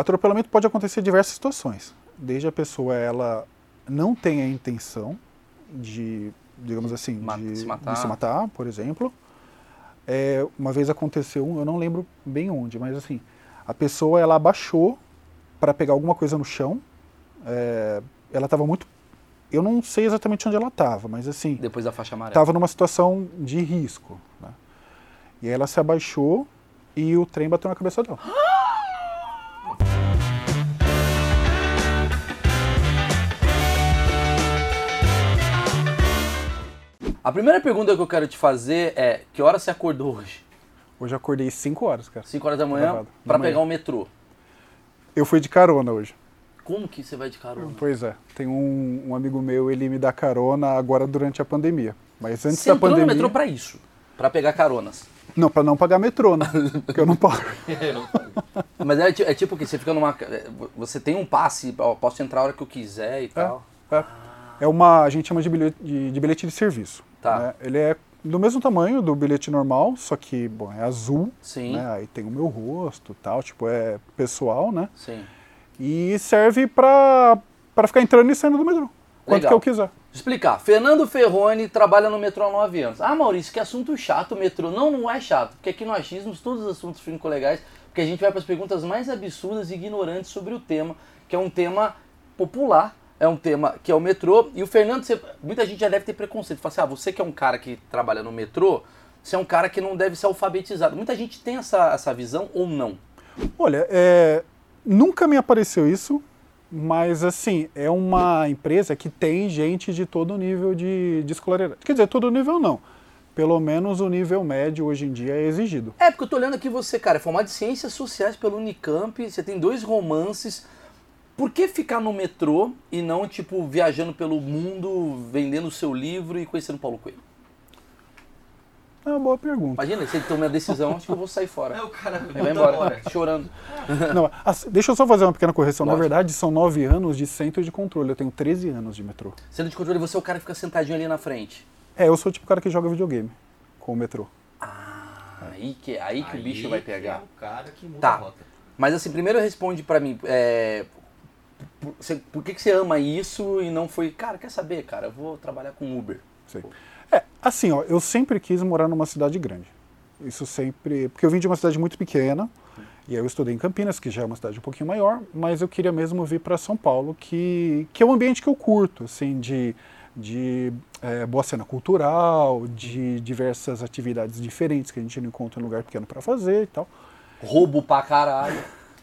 atropelamento pode acontecer em diversas situações. Desde a pessoa ela não tem a intenção de, digamos assim, de, se matar. de se matar, por exemplo. É, uma vez aconteceu um, eu não lembro bem onde, mas assim, a pessoa ela abaixou para pegar alguma coisa no chão. é, ela estava muito, eu não sei exatamente onde ela estava, mas assim, Depois da faixa amarela. estava numa situação de risco. né? E aí ela se abaixou e o trem bateu na cabeça dela. A primeira pergunta que eu quero te fazer é: que hora você acordou hoje? Hoje eu acordei 5 horas, cara. 5 horas da manhã manhã. pegar o metrô. Eu fui de carona hoje. Como que você vai de carona? Pois é. Tem um, um amigo meu, ele me dá carona agora durante a pandemia. Mas antes Você da pandemia. no metrô pra isso, pra pegar caronas. Não, pra não pagar metrô, né? Porque eu não pago. Mas é, é tipo que você fica numa. é, Você tem um passe, ó, posso entrar a hora que eu quiser e tal. É, é uma. A gente chama de bilhete de, de bilhete de serviço. Tá. né? Ele é do mesmo tamanho do bilhete normal, só que, bom, é azul. Sim. Né? Aí tem o meu rosto tal, tipo, é pessoal, né? Sim. E serve pra, pra ficar entrando e saindo do metrô. Quanto Legal. que eu quiser. Explicar. Fernando Ferrone trabalha no metrô há 9 anos. Ah, Maurício, que assunto chato o metrô. Não, não é chato, porque aqui no Achismos todos os assuntos ficam legais, porque a gente vai para as perguntas mais absurdas e ignorantes sobre o tema, que é um tema popular, é um tema que é o metrô. E o Fernando, você- muita gente já deve ter preconceito. Fala assim, ah, você que é um cara que trabalha no metrô, você é um cara que não deve ser alfabetizado. Muita gente tem essa, essa visão ou não? Olha, é, nunca me apareceu isso, mas assim, é uma empresa que tem gente de todo nível de, de escolaridade. Quer dizer, todo nível não. Pelo menos o nível médio hoje em dia é exigido. É, porque eu tô olhando aqui você, cara, é formado em Ciências Sociais pelo Unicamp, você tem dois romances. Por que ficar no metrô e não, tipo, viajando pelo mundo, vendendo o seu livro e conhecendo Paulo Coelho? É uma boa pergunta. Imagina, se ele toma a decisão, acho que eu vou sair fora. É o cara Ele vai embora, chorando. Não, assim, deixa eu só fazer uma pequena correção. Lógico. Na verdade, são nove anos de centro de controle. Eu tenho 13 anos de metrô. Sendo de controle, você é o cara que fica sentadinho ali na frente. É, eu sou o tipo cara que joga videogame com o metrô. Aí que, aí que o bicho vai pegar. É o cara que muda Tá. a rota. Mas assim, primeiro responde pra mim, é, por, você- por que, que você ama isso e não foi, cara, quer saber, cara, eu vou trabalhar com Uber. Sei. É, assim, ó, eu sempre quis morar numa cidade grande. Isso sempre. Porque eu vim de uma cidade muito pequena, e aí eu estudei em Campinas, que já é uma cidade um pouquinho maior, mas eu queria mesmo vir para São Paulo, que, que é um ambiente que eu curto, assim, de, de é, boa cena cultural, de diversas atividades diferentes que a gente não encontra em lugar pequeno para fazer e tal. Roubo pra caralho,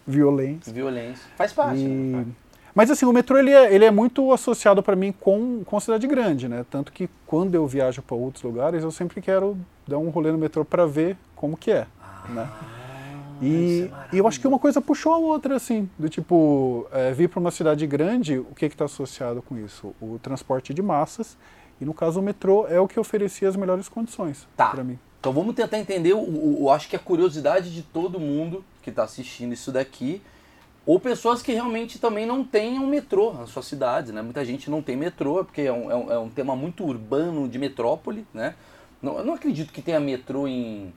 Violência. violência. Faz parte, E- né? Mas assim, o metrô ele é, ele é muito associado para mim com, com cidade grande, né? Tanto que quando eu viajo para outros lugares, eu sempre quero dar um rolê no metrô para ver como que é, né? E, e eu acho que uma coisa puxou a outra, assim, do tipo, é, vir para uma cidade grande, o que está associado com isso? O transporte de massas, e no caso o metrô é o que oferecia as melhores condições Tá. para mim. Então vamos tentar entender, o, o- o- acho que a curiosidade de todo mundo que está assistindo isso daqui, ou pessoas que realmente também não tenham metrô nas suas cidades, né? Muita gente não tem metrô, porque é um, é um- é um tema muito urbano de metrópole, né? Não, eu não acredito que tenha metrô em,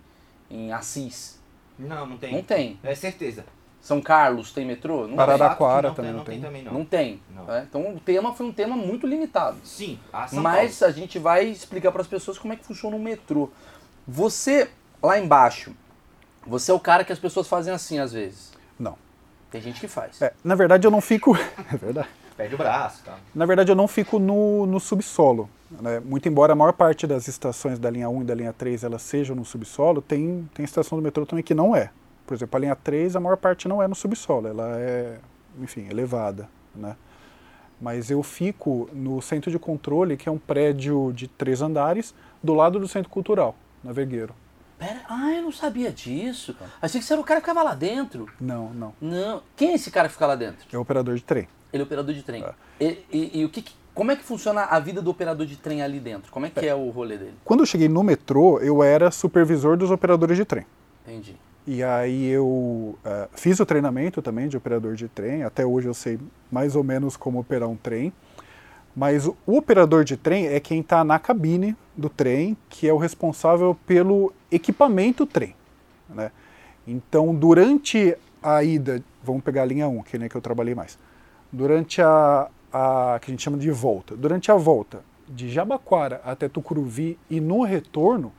em Assis. Não, não tem. Não tem. É certeza. São Carlos tem metrô? Não Parada- tem. Que também não não tem. tem. também não. Não tem. Não. né? Então o tema foi um tema muito limitado. Sim, a São Mas Paulo. a gente vai explicar para as pessoas como é que funciona o metrô. Você, lá embaixo, você é o cara que as pessoas fazem assim às vezes. Não. Tem gente que faz. É, na verdade eu não fico... é verdade. Perde o braço, tá? Na verdade, eu não fico no, no subsolo. né? Muito embora a maior parte das estações da linha 1 e da linha 3 elas sejam no subsolo, tem, tem estação do metrô também que não é. Por exemplo, a linha 3, a maior parte não é no subsolo, ela é, enfim, elevada. Né? Mas eu fico no centro de controle, que é um prédio de três andares, do lado do centro cultural, na Vergueiro. Pera, ah, eu não sabia disso. Achei que você era o cara que ficava lá dentro. Não, não. Não. Quem é esse cara que fica lá dentro? É o operador de trem. Ele é operador de trem. É. E, e- e o que, como é que funciona a vida do operador de trem ali dentro? Como é que é, o rolê dele? Quando eu cheguei no metrô, eu era supervisor dos operadores de trem. Entendi. E aí eu eh, fiz o treinamento também de operador de trem. Até hoje eu sei mais ou menos como operar um trem. Mas o, operador de trem é quem está na cabine do trem, que é o responsável pelo equipamento trem. Né? Então, durante a ida, vamos pegar a linha 1, que é né, que eu trabalhei mais. Durante a, a que a gente chama de volta, durante a volta de Jabaquara até Tucuruvi e no retorno,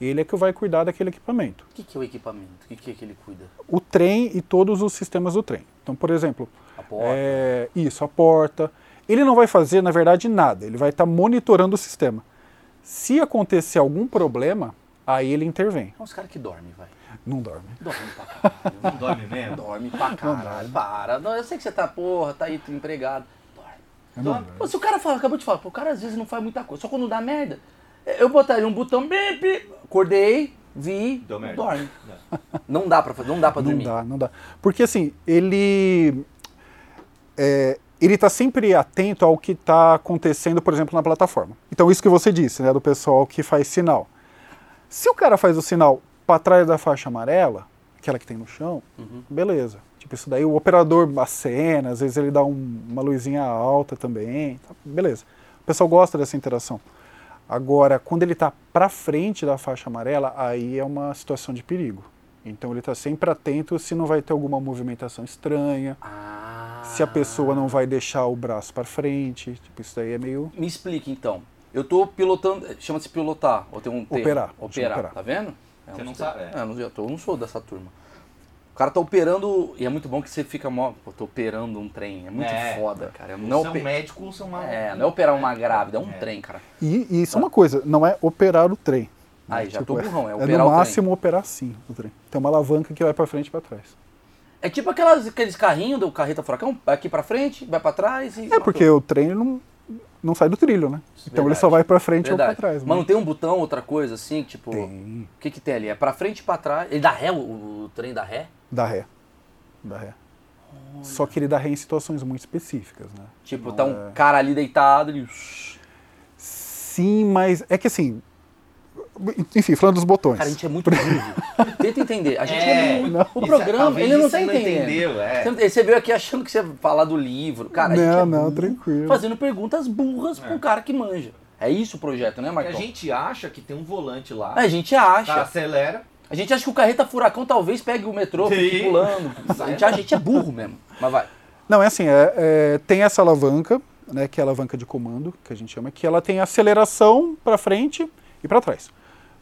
ele é que vai cuidar daquele equipamento. O que, que é o equipamento? O que, que é que ele cuida? O trem e todos os sistemas do trem. Então, por exemplo, A porta? é, isso, a porta. Ele não vai fazer, na verdade, nada. Ele vai estar monitorando o sistema. Se acontecer algum problema, aí ele intervém. É uns caras que dormem, vai. Não dorme. Dorme pra caralho. Não dorme mesmo? dorme pra caralho. Para. Não, eu sei que você tá, porra, tá aí empregado. Dorme. Não Dorme. Pô, se o cara fala, acabou de falar, pô, o cara às vezes não faz muita coisa, só quando dá merda. Eu botaria um botão, bip, acordei, vi, Deu merda. dorme. Não dá pra fazer, não dá pra Não dormir. dá, não dá. Porque assim, ele é, ele está sempre atento ao que está acontecendo, por exemplo, na plataforma. Então isso que você disse, né, do pessoal que faz sinal. Se o cara faz o sinal para trás da faixa amarela, aquela que tem no chão, beleza. Tipo isso daí o operador acena, às vezes ele dá um- uma luzinha alta também, tá, beleza. O pessoal gosta dessa interação. Agora, quando ele está para frente da faixa amarela, aí é uma situação de perigo. Então ele está sempre atento se não vai ter alguma movimentação estranha, Ah. se a pessoa não vai deixar o braço para frente. Tipo, isso daí é meio. Me explique então. Eu tô pilotando, chama-se pilotar, ou tem um termo. Operar, Operar, operar. tá vendo? É, Você eu não sabe, é. É, eu não, eu tô- eu não sou dessa turma. O cara tá operando, e é muito bom que você fica mó, pô, tô operando um trem, é muito É. foda, cara. Não é um médico, você é uma... é, não é operar uma grávida, é um É. trem, cara. E, e isso é uma coisa, não é operar o trem. Né? Aí, já tô burrão, é é operar no o trem. máximo operar sim o trem. Tem uma alavanca que vai para frente e para trás. É tipo aquelas, aqueles carrinhos do carreta furacão, vai aqui pra frente, vai pra trás e. É porque o trem não, não sai do trilho, né? Então ele só vai para frente ou Verdade. para trás. Mas né? não tem um botão, outra coisa assim, tipo. Tem. O que que tem ali? É pra frente e pra trás. Ele dá ré, o, o trem dá ré? Dá ré. Dá ré. Só que ele dá ré em situações muito específicas, né? Tipo, Não tá é- um cara ali deitado, ele. Sim, mas é que assim. Enfim, falando dos botões. Cara, a gente é muito burro. Tenta entender. A gente é, É, muito. não. O programa, ele não tá entendendo. entendeu, é. Você veio aqui achando que você ia falar do livro. Cara, a gente Não, é não, burro, tranquilo. Fazendo perguntas burras pra um cara que manja. É isso o projeto, né, Porque a Marcão? gente acha que tem um volante lá, A gente acha. tá, acelera, A gente acha que o carreta furacão talvez pegue o metrô, fique Sim. pulando. A gente, acha- a gente é burro mesmo. Mas vai. Não, é assim, é, é, tem essa alavanca, né, que é a alavanca de comando, que a gente chama, que ela tem aceleração para frente e para trás.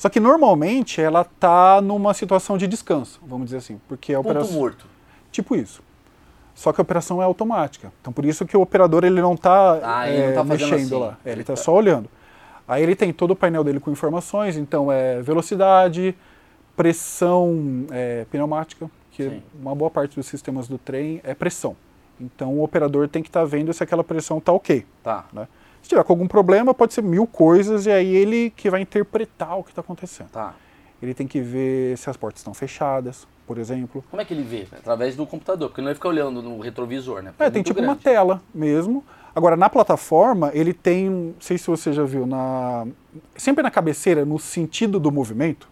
Só que normalmente ela tá numa situação de descanso, vamos dizer assim, porque a Ponto operação morto. tipo isso. Só que a operação é automática. Então por isso que o operador ele não está Ah, ele não tá mexendo assim. lá, É, ele está tá- só olhando. Aí ele tem todo o painel dele com informações, então é velocidade, pressão é, pneumática, que Sim. uma boa parte dos sistemas do trem é pressão. Então o operador tem que estar vendo se aquela pressão está ok. Tá. Né? Se tiver com algum problema, pode ser mil coisas, e aí ele que vai interpretar o que está acontecendo. Tá. Ele tem que ver se as portas estão fechadas, por exemplo. Como é que ele vê? Através do computador, porque não ele fica olhando no retrovisor, né? Porque É, tem tipo uma grande. tela mesmo. Agora, na plataforma, ele tem, não sei se você já viu, na, sempre na cabeceira, no sentido do movimento,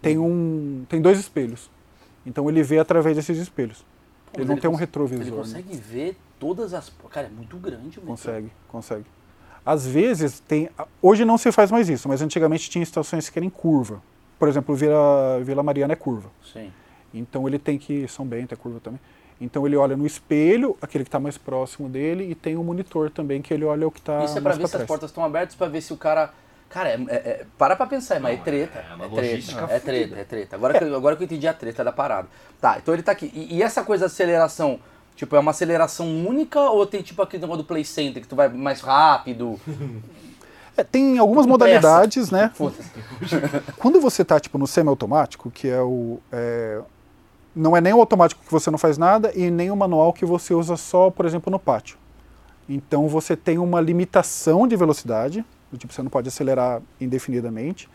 tem, um, tem dois espelhos. Então ele vê através desses espelhos. Pô, ele não tem um retrovisor. Ele né? consegue ver todas as. Cara, é muito grande o metrô. Consegue, consegue. Às vezes tem. Hoje não se faz mais isso, mas antigamente tinha estações que eram em curva. Por exemplo, Vila, Vila Mariana é curva. Sim. Então ele tem que. São Bento é curva também. Então ele olha no espelho, aquele que está mais próximo dele, e tem um monitor também que ele olha o que está Isso é pra mais ver pra se as trás. portas estão abertas, pra ver se o cara. Cara, é, é- é- para pra pensar, mas é treta. é uma É, treta. É treta, é treta. Agora, que, eu- agora que eu entendi a treta da parada. Tá, então ele tá aqui. E, e essa coisa da aceleração, tipo, é uma aceleração única ou tem tipo aquele negócio do Play Center que tu vai mais rápido? É, tem algumas Com pressa. modalidades, né? Foda-se. Quando você está tipo, no semiautomático, que é o. é, não é nem o automático que você não faz nada e nem o manual que você usa só, por exemplo, no pátio. Então você tem uma limitação de velocidade, do tipo, você não pode acelerar indefinidamente,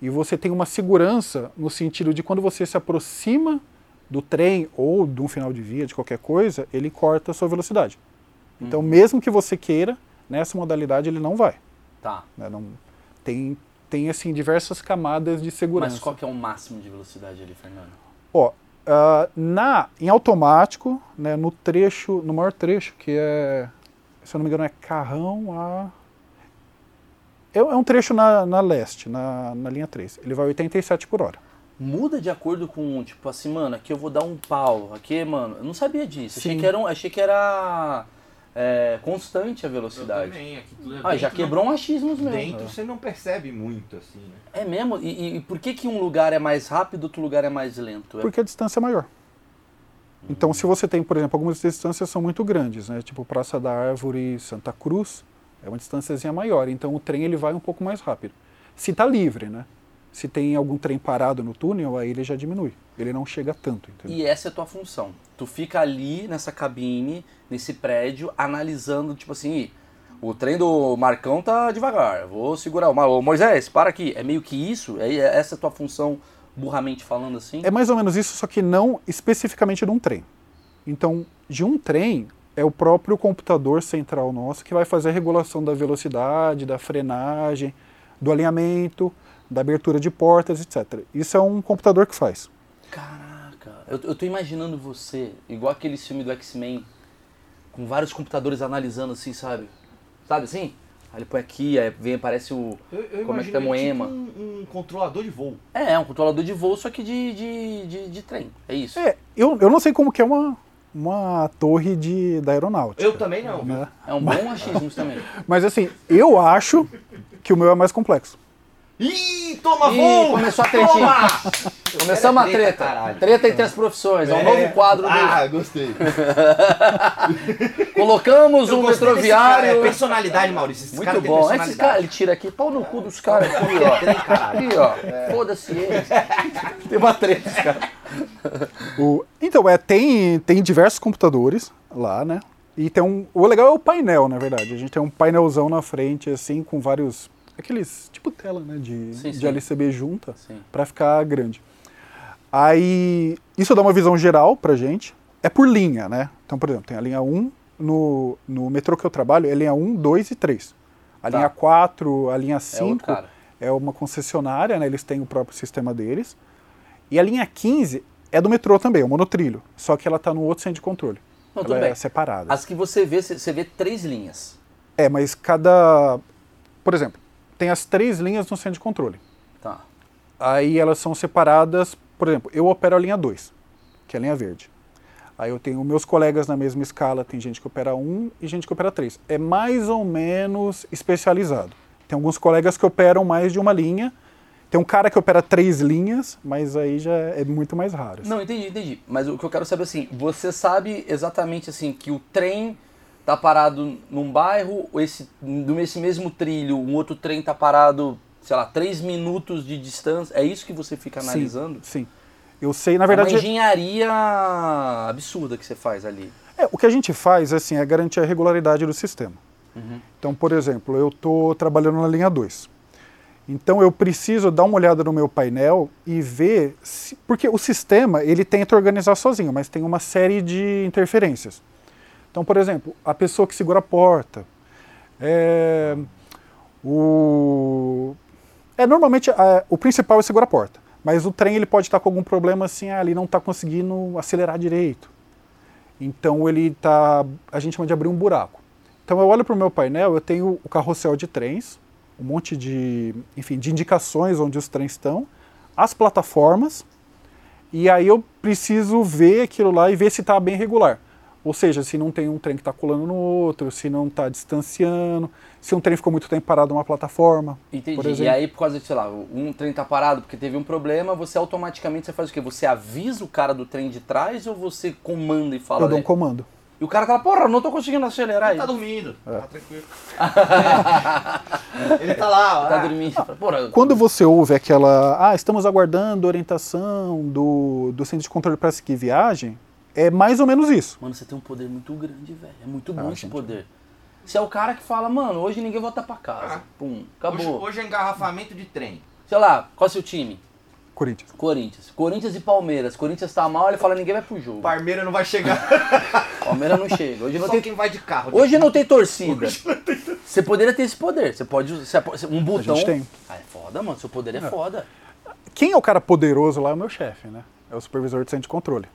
e você tem uma segurança no sentido de quando você se aproxima do trem ou de um final de via, de qualquer coisa, ele corta a sua velocidade. Então, mesmo que você queira, nessa modalidade ele não vai. Tá. né? Não, tem, tem assim diversas camadas de segurança. Mas qual que é o máximo de velocidade ali, Fernando? Ó, ah, na, em automático, né, no trecho, no maior trecho, que é, se eu não me engano, é Carrão a. É, é um trecho na, na leste, na, na linha 3. Ele vai 87 por hora. Muda de acordo com, tipo assim, mano, aqui eu vou dar um pau, aqui, mano, eu não sabia disso. Achei que era, um- achei que era é, constante a Eu velocidade. também, aqui tudo é Ah, já dentro, quebrou um achismos mesmo. Dentro você não percebe muito, assim, né? É mesmo? E, e- e por que, que um lugar é mais rápido e outro lugar é mais lento? É- Porque a distância é maior. Então, se você tem, por exemplo, algumas distâncias são muito grandes, né? Tipo Praça da Árvore, Santa Cruz, é uma distânciazinha maior. Então, o trem ele vai um pouco mais rápido. Se está livre, né? Se tem algum trem parado no túnel, aí ele já diminui. Ele não chega tanto, entendeu? E essa é a tua função. Tu fica ali nessa cabine, nesse prédio, analisando, tipo assim, "Ih, o trem do Marcão tá devagar, vou segurar. o Ma- Ô, Moisés, para aqui. É meio que isso? É é essa a tua função, burramente falando assim? É mais ou menos isso, só que não especificamente de um trem. Então, de um trem, é o próprio computador central nosso que vai fazer a regulação da velocidade, da frenagem, do alinhamento, da abertura de portas, etc. Isso é um computador que faz. Caraca, eu, eu tô imaginando você, igual aquele filme do X-Men, com vários computadores analisando assim, sabe? Sabe assim? Aí ele põe aqui, aí vem, aparece o. Eu, eu Como é que tá ele Moema? tipo um, um controlador de voo. É, é um controlador de voo, só que de, de, de, de trem. É isso. É, eu, eu não sei como que é uma, uma torre de, da aeronáutica. Eu também não, né? É um bom achismo também. Mas assim, eu acho que o meu é mais complexo. Ih, toma Ih, voo! começou a tretinha. Toma! Começamos a Treta, treta. caralho. Treta entre as profissões. É um novo quadro. do- Ah, gostei. Colocamos Eu um gostei desse cara, metroviário. é personalidade, Maurício. Esse Muito tem bom. Esses personalidade. caras, ele tira aqui, pau no cu dos caras aqui, ó. Aqui, ó. Foda-se eles. Tem uma treta, cara. O- então, é, tem, tem diversos computadores lá, né? E tem um. O legal é o painel, na verdade. A gente tem um painelzão na frente, assim, com vários. Aqueles. Tipo tela, né? De, Sim, de sim. LCB junta, pra ficar grande. Aí. Isso dá uma visão geral pra gente. É por linha, né? Então, por exemplo, tem a linha 1. No, no metrô que eu trabalho, é linha 1, 2 e 3. A Tá. linha 4, a linha É outro 5 cara. é uma concessionária, né? Eles têm o próprio sistema deles. E a linha 15 é do metrô também, é um monotrilho. Só que ela está no outro centro de controle. Não, ela é bem. separada. As que você vê, você vê três linhas. É, mas cada. Por exemplo, tem as três linhas no centro de controle. Tá. Aí elas são separadas. Por exemplo, eu opero a linha 2, que é a linha verde. Aí eu tenho meus colegas na mesma escala, tem gente que opera 1 e gente que opera 3. É mais ou menos especializado. Tem alguns colegas que operam mais de uma linha. Tem um cara que opera três linhas, mas aí já é muito mais raro. assim. Não, entendi, entendi. Mas o que eu quero saber assim, você sabe exatamente assim que o trem tá parado num bairro, esse nesse mesmo trilho, um outro trem tá parado, sei lá, três minutos de distância. É isso que você fica Sim, analisando? Sim. Eu sei, na É verdade. uma engenharia absurda que você faz ali. É, o que a gente faz assim, é garantir a regularidade do sistema. Uhum. Então, por exemplo, eu estou trabalhando na linha 2. Então eu preciso dar uma olhada no meu painel e ver se, porque o sistema ele tenta organizar sozinho, mas tem uma série de interferências. Então, por exemplo, a pessoa que segura a porta, é, o é normalmente a- o principal é segurar a porta, mas o trem ele pode estar com algum problema assim, ah, ele não está conseguindo acelerar direito. Então ele tá, a gente chama de abrir um buraco. Então eu olho para o meu painel, eu tenho o carrossel de trens, um monte de, enfim, de indicações onde os trens estão, as plataformas, e aí eu preciso ver aquilo lá e ver se está bem regular. Ou seja, se não tem um trem que está colando no outro, se não está distanciando, se um trem ficou muito tempo parado numa plataforma. Entendi. Por e aí, por causa de, sei lá, um trem tá parado porque teve um problema, você automaticamente você faz o quê? Você avisa o cara do trem de trás ou você comanda e fala? eu dou um comando. E o cara fala, porra, não tô conseguindo acelerar Ele tá dormindo. É. Tá tranquilo. Ele tá lá, ó. Tá Ah, dormindo. Fala, Porra, Quando você ouve aquela, ah, estamos aguardando orientação do, do centro de controle para seguir viagem, é mais ou menos isso. Mano, você tem um poder muito grande, velho. É muito bom Ah, esse gente. poder. Você é o cara que fala, mano, hoje ninguém volta pra casa. Ah. Pum, Hoje, acabou. hoje é engarrafamento de trem. Sei lá, qual é o seu time? Corinthians. Corinthians. Corinthians e Palmeiras. Corinthians tá mal, ele fala, ninguém vai pro jogo. Parmeira não vai chegar. Palmeiras não chega. Hoje não Só tem quem vai de carro. Hoje não tem torcida. Você poderia ter esse poder. Você pode usar um botão. gente tem. Ah, é foda, mano. Seu poder é foda. Quem é o cara poderoso lá é o meu chefe, né? É o supervisor de centro de controle.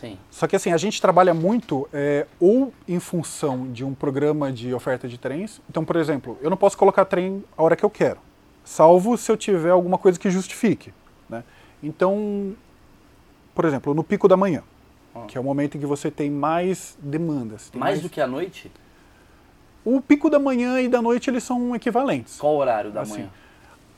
Sim. Só que assim, a gente trabalha muito é, ou em função de um programa de oferta de trens. Então, por exemplo, eu não posso colocar trem a hora que eu quero, salvo se eu tiver alguma coisa que justifique. Né? Então, por exemplo, no pico da manhã, Ah. que é o momento em que você tem mais demandas. tem Mais do que a noite? O pico da manhã e da noite eles são equivalentes. Qual horário da Assim, manhã?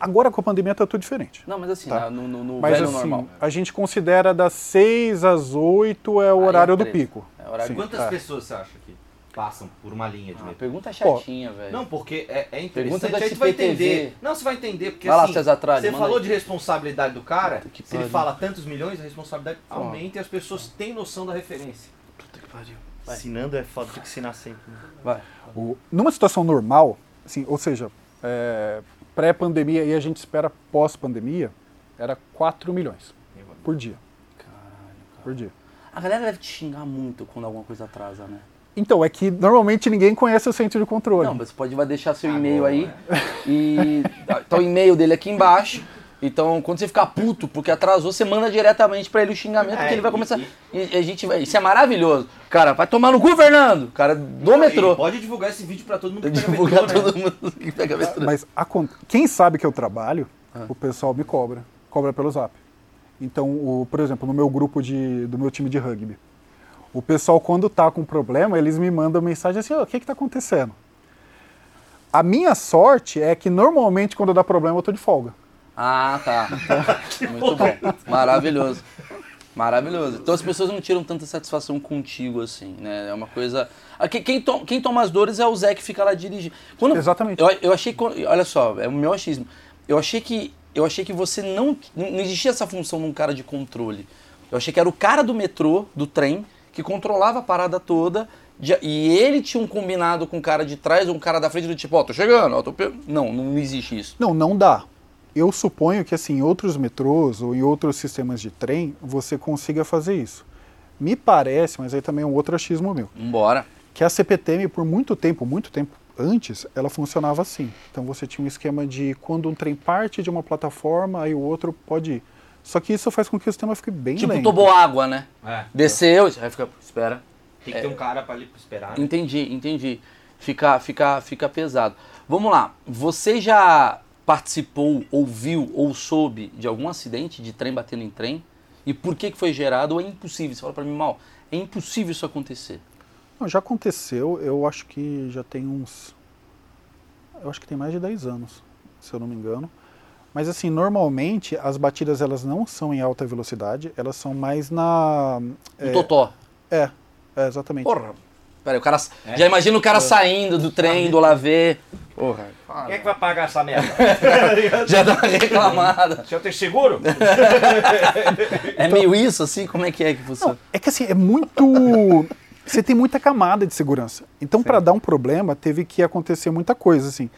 Agora com a pandemia tá tudo diferente. Não, mas assim, Tá. na- no, no, no Mas velho assim, normal. a gente considera das 6 às 8 é o Aí é horário do treta. pico. É horário Sim. Quantas É. pessoas você acha que passam por uma linha de Ah, metrô? pergunta chatinha, velho. Não, porque é, é Pergunta interessante. do Aí tu vai entender. Não, você vai entender, porque Vai lá, assim, César Tralli, você falou aí. de responsabilidade do cara, Puta se ele fala tantos milhões, a responsabilidade aumenta e as pessoas têm noção da referência. Puta que pariu. Vai. Ensinando é foda, tem que ensinar sempre. né? Vai. O- numa situação normal, assim, ou seja, é, pré-pandemia e a gente espera pós-pandemia, era 4 milhões por dia. Por dia. A galera deve te xingar muito quando alguma coisa atrasa, né? Então, é que normalmente ninguém conhece o centro de controle. Não, mas você pode vai deixar seu e-mail Agora, aí e tá o e-mail dele aqui embaixo. Então, quando você ficar puto porque atrasou, você manda diretamente pra ele o xingamento, É, porque ele vai e- começar. E, a gente vai. Isso é maravilhoso. Cara, vai tomar no cu, Fernando! Cara do E metrô. Pode divulgar esse vídeo pra todo mundo que pega Divulgar metrô, né? todo mundo que pega metrô. Mas acon- quem sabe que eu trabalho, Ah. o pessoal me cobra. Cobra pelo zap. Então, o, por exemplo, no meu grupo de, do meu time de rugby, o pessoal, quando tá com problema, eles me mandam mensagem assim: "Ô, o que que tá acontecendo? A minha sorte é que normalmente quando dá problema eu tô de folga. Ah, tá. Muito bom. Maravilhoso. Maravilhoso. Então as pessoas não tiram tanta satisfação contigo assim, né? É uma coisa. Ah, Quem, quem, to- quem toma as dores é o Zé que fica lá dirigindo. Quando... Exatamente. Eu, eu achei. que- Olha só, é o meu achismo. Eu achei que. Eu achei que você não. Não existia essa função num cara de controle. Eu achei que era o cara do metrô, do trem, que controlava a parada toda. de- e ele tinha um combinado com o cara de trás ou um cara da frente do tipo, ó, tô chegando, ó, tô. pe-". Não, não existe isso. Não, não dá. Eu suponho que assim, em outros metrôs ou em outros sistemas de trem, você consiga fazer isso. Me parece, mas aí também é um outro achismo meu, Vambora. que a CPTM por muito tempo, muito tempo antes, ela funcionava assim. Então você tinha um esquema de quando um trem parte de uma plataforma, aí o outro pode ir. Só que isso faz com que o sistema fique bem Tipo lento. toboágua, né? É. Desceu, aí fica, espera. Tem que ter um cara pra ali pra esperar. né? Entendi, entendi. Fica, fica, fica pesado. Vamos lá. Você já participou, ouviu ou soube de algum acidente de trem batendo em trem? E por que, que foi gerado? É impossível? Você fala pra mim, mal, é impossível isso acontecer. Não, já aconteceu, eu acho que já tem uns. Eu acho que tem mais de 10 anos, se eu não me engano. Mas assim, normalmente as batidas elas não são em alta velocidade, elas são mais na. Um É, totó. é, é, exatamente. Porra. Peraí, o cara. Já imagina o cara saindo do trem, do ver. Porra. Quem é que vai pagar essa merda? Já dá uma reclamada. Você tem seguro? É meio isso assim? Como é que é que funciona? Não, é que assim, é muito. Você tem muita camada de segurança. Então, para dar um problema, teve que acontecer muita coisa, assim.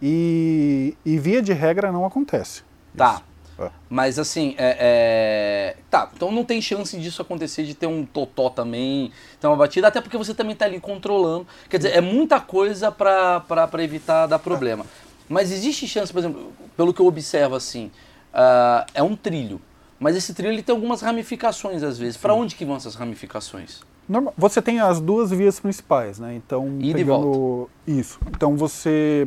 E, e via de regra não acontece. Tá. É. Mas assim, é, é- Tá, então não tem chance disso acontecer, de ter um totó também, ter uma batida, até porque você também tá ali controlando. Quer dizer, é muita coisa pra evitar dar problema. Mas existe chance, por exemplo, pelo que eu observo assim, ah, é um trilho. Mas esse trilho ele tem algumas ramificações às vezes. Pra onde que vão essas ramificações? Normal- você tem as duas vias principais, né? Então, Ida pegando isso. Então você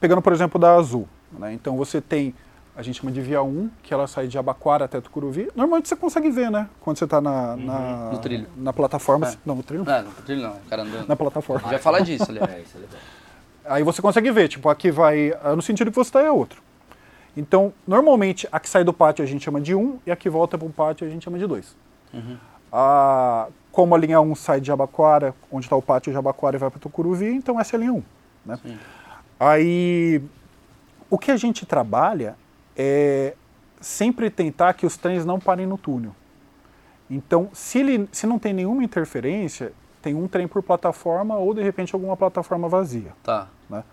pegando, por exemplo, da Azul, né? Então você tem a gente chama de via 1, que ela sai de Abaquara até Tucuruvi. Normalmente você consegue ver, né? Quando você está na, na, No trilho. na plataforma. É. Não, no trilho. Não, no trilho não, o cara andando. Na plataforma. A gente vai falar disso, aliás. É, isso é legal. Aí você consegue ver, tipo, aqui vai, ah, no sentido que você está é outro. Então, normalmente, a que sai do pátio a gente chama de 1 e a que volta para o pátio a gente chama de 2. A, como a linha 1 sai de Jabaquara, onde está o pátio de Jabaquara e vai para Tucuruvi, então essa é a linha 1. Né? Aí, o que a gente trabalha é sempre tentar que os trens não parem no túnel. Então, se, ele, se não tem nenhuma interferência, tem um trem por plataforma ou, de repente, alguma plataforma vazia. Tá. Né?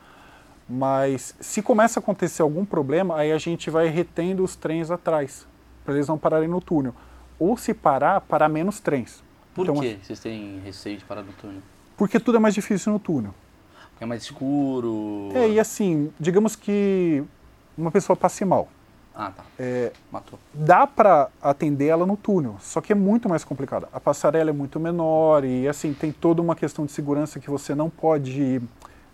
Mas se começa a acontecer algum problema, aí a gente vai retendo os trens atrás, para eles não pararem no túnel. Ou se parar, parar menos trens. Por Então, que vocês têm receio de parar no túnel? Porque tudo é mais difícil no túnel. Porque é mais escuro. É, e assim, digamos que uma pessoa passe mal. Ah, tá. É, Matou. dá para atender ela no túnel, só que é muito mais complicado. A passarela é muito menor e assim tem toda uma questão de segurança que você não pode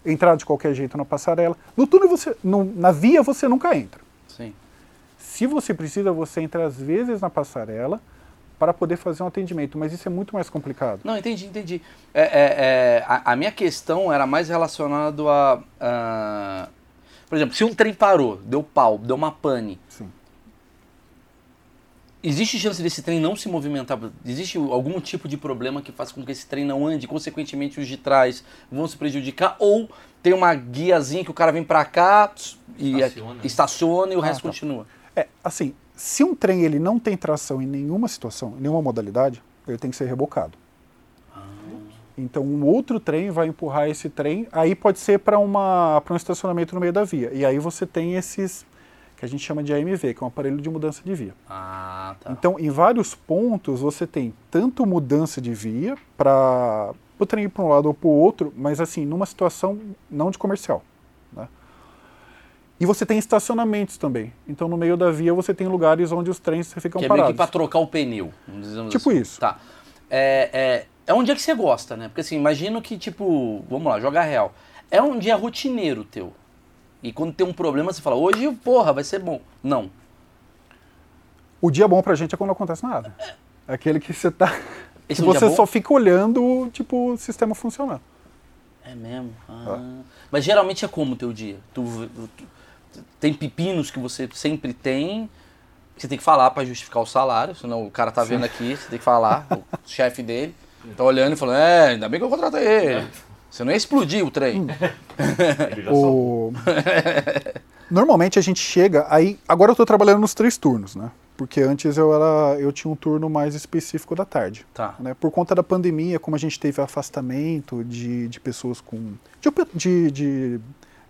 entrar de qualquer jeito na passarela. No túnel você, no- na via você nunca entra. Sim. Se você precisa, você entra às vezes na passarela para poder fazer um atendimento, mas isso é muito mais complicado. Não, entendi, entendi. É, é, é, a, a minha questão era mais relacionada a, a- Por exemplo, se um trem parou, deu pau, deu uma pane, Sim. existe chance desse trem não se movimentar? Existe algum tipo de problema que faz com que esse trem não ande? Consequentemente, os de trás vão se prejudicar? Ou tem uma guiazinha que o cara vem pra cá e Estaciona. estaciona e o Ah, resto tá. continua? É, assim, se um trem ele não tem tração em nenhuma situação, em nenhuma modalidade, ele tem que ser rebocado. Então, um outro trem vai empurrar esse trem, aí pode ser para para um estacionamento no meio da via. E aí você tem esses que a gente chama de AMV, que é um aparelho de mudança de via. Ah, tá. Então, em vários pontos você tem tanto mudança de via para o trem ir para um lado ou para o outro, mas assim, numa situação não de comercial. né? E você tem estacionamentos também. Então, no meio da via você tem lugares onde os trens ficam que é parados. que pra trocar o pneu. dizer Tipo assim. isso. Tá. É, é, é um dia que você gosta, né? Porque assim, imagino que, tipo, vamos lá, jogar real. É um dia rotineiro teu. E quando tem um problema, você fala, hoje, porra, vai ser bom. Não. O dia bom pra gente é quando não acontece nada. É aquele que você tá. Esse que é um você só fica olhando, tipo, o sistema funcionar. É mesmo? Ah. Mas geralmente é como o teu dia? Tu, tu- tem pepinos que você sempre tem, que você tem que falar pra justificar o salário, senão o cara tá vendo aqui, você tem que falar, o chefe dele tá olhando e falando, é, ainda bem que eu contratei ele. Você não ia explodir o trem. Ele já salvou. O... Normalmente a gente chega, aí. Agora eu tô trabalhando nos três turnos, né? Porque antes eu era. eu tinha um turno mais específico da tarde. Tá. né? Por conta da pandemia, como a gente teve afastamento de, de pessoas com. De, de, de,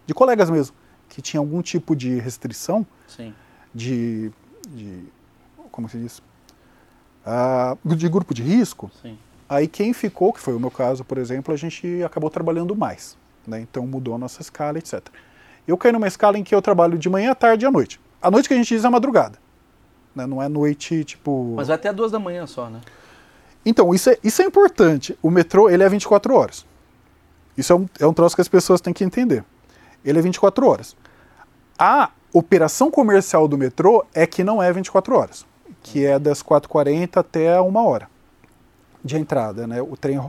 de colegas mesmo, que tinham algum tipo de restrição Sim. de. de como se diz? Ah, de grupo de risco, Sim. Aí quem ficou, que foi o meu caso, por exemplo, a gente acabou trabalhando mais. Né? Então mudou a nossa escala, etc. Eu caí numa escala em que eu trabalho de manhã, à tarde e à noite. A noite que a gente diz é madrugada. Né? Não é noite, tipo... Mas vai até duas da manhã só, né? Então, isso é, isso é importante. O metrô, ele é 24 horas. Isso é um, é um troço que as pessoas têm que entender. Ele é 24 horas. A operação comercial do metrô é que não é 24 horas. Que é das 4h40 até uma hora de entrada, né? O trem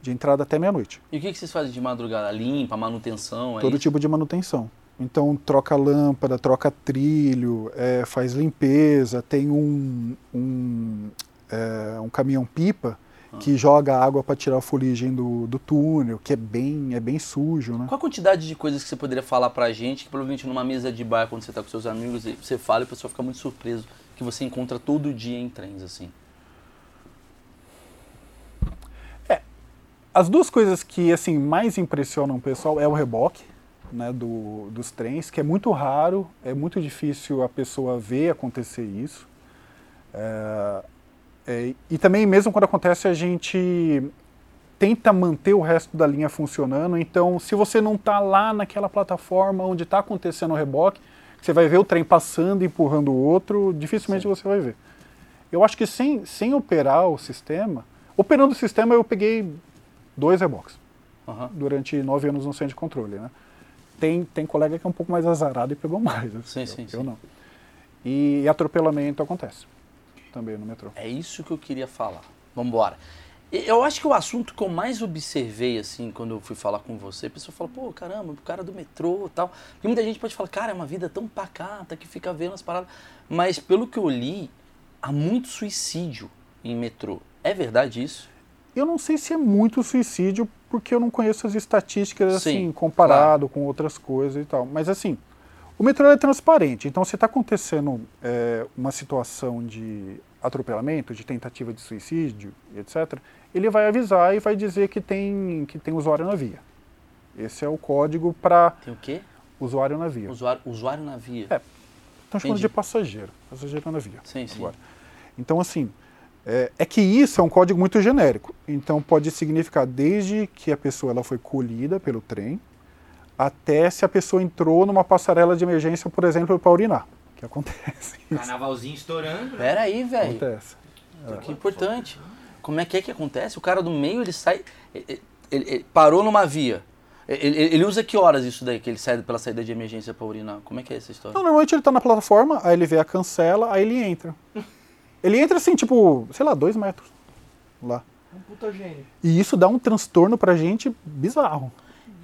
de entrada até meia-noite. E o que, que vocês fazem de madrugada? Limpa, manutenção? É Todo isso? tipo de manutenção. Então, troca lâmpada, troca trilho, é, faz limpeza, tem um, um, é, um caminhão-pipa Ah. que joga água para tirar a fuligem do, do túnel, que é bem, é bem sujo, né? Qual a quantidade de coisas que você poderia falar pra gente, que provavelmente numa mesa de bar, quando você tá com seus amigos, e você fala e o pessoal fica muito surpreso, que você encontra todo dia em trens, assim? As duas coisas que assim mais impressionam o pessoal é o reboque né, do, dos trens, que é muito raro, é muito difícil a pessoa ver acontecer isso. É, é, e também, mesmo quando acontece, a gente tenta manter o resto da linha funcionando. Então, se você não está lá naquela plataforma onde está acontecendo o reboque, você vai ver o trem passando e empurrando o outro, dificilmente você vai ver. Eu acho que sem, sem operar o sistema, operando o sistema eu peguei dois reboques Aham. durante nove anos no centro de controle, né? Tem, tem colega que é um pouco mais azarado e pegou mais. Sim, eu, sim, eu sim. não. E, atropelamento acontece também no metrô. É isso que eu queria falar. Vambora. E Eu acho que o assunto que eu mais observei, assim, quando eu fui falar com você, a pessoa fala, pô, caramba, o cara do metrô e tal. Porque muita gente pode falar, cara, é uma vida tão pacata que fica vendo as paradas. Mas pelo que eu li, há muito suicídio em metrô. É verdade isso? Eu não sei se é muito suicídio, porque eu não conheço as estatísticas Sim, assim, comparado com outras coisas e tal. Mas assim, o metrô é transparente. Então, se está acontecendo é, uma situação de atropelamento, de tentativa de suicídio, etc., ele vai avisar e vai dizer que tem, que tem usuário na via. Esse é o código para Tem o quê? usuário na via. Usuário, usuário na via. É. Estão chamando de passageiro. Passageiro na via. Sim, sim. agora. Então, assim, é, é que isso é um código muito genérico. Então, pode significar desde que a pessoa ela foi colhida pelo trem, até se a pessoa entrou numa passarela de emergência, por exemplo, para urinar. Que acontece. Isso Carnavalzinho estourando. né? Pera aí, velho. acontece. Que importante. Como é que é que acontece? O cara do meio, ele sai. Ele, ele- ele parou numa via. Ele, ele usa que horas isso daí, que ele sai pela saída de emergência pra urinar? Como é que é essa história? Não, normalmente ele tá na plataforma, aí ele vê a cancela, aí ele entra. Ele entra assim, tipo, sei lá, dois metros lá. Um puta gênio. E isso dá um transtorno pra gente bizarro.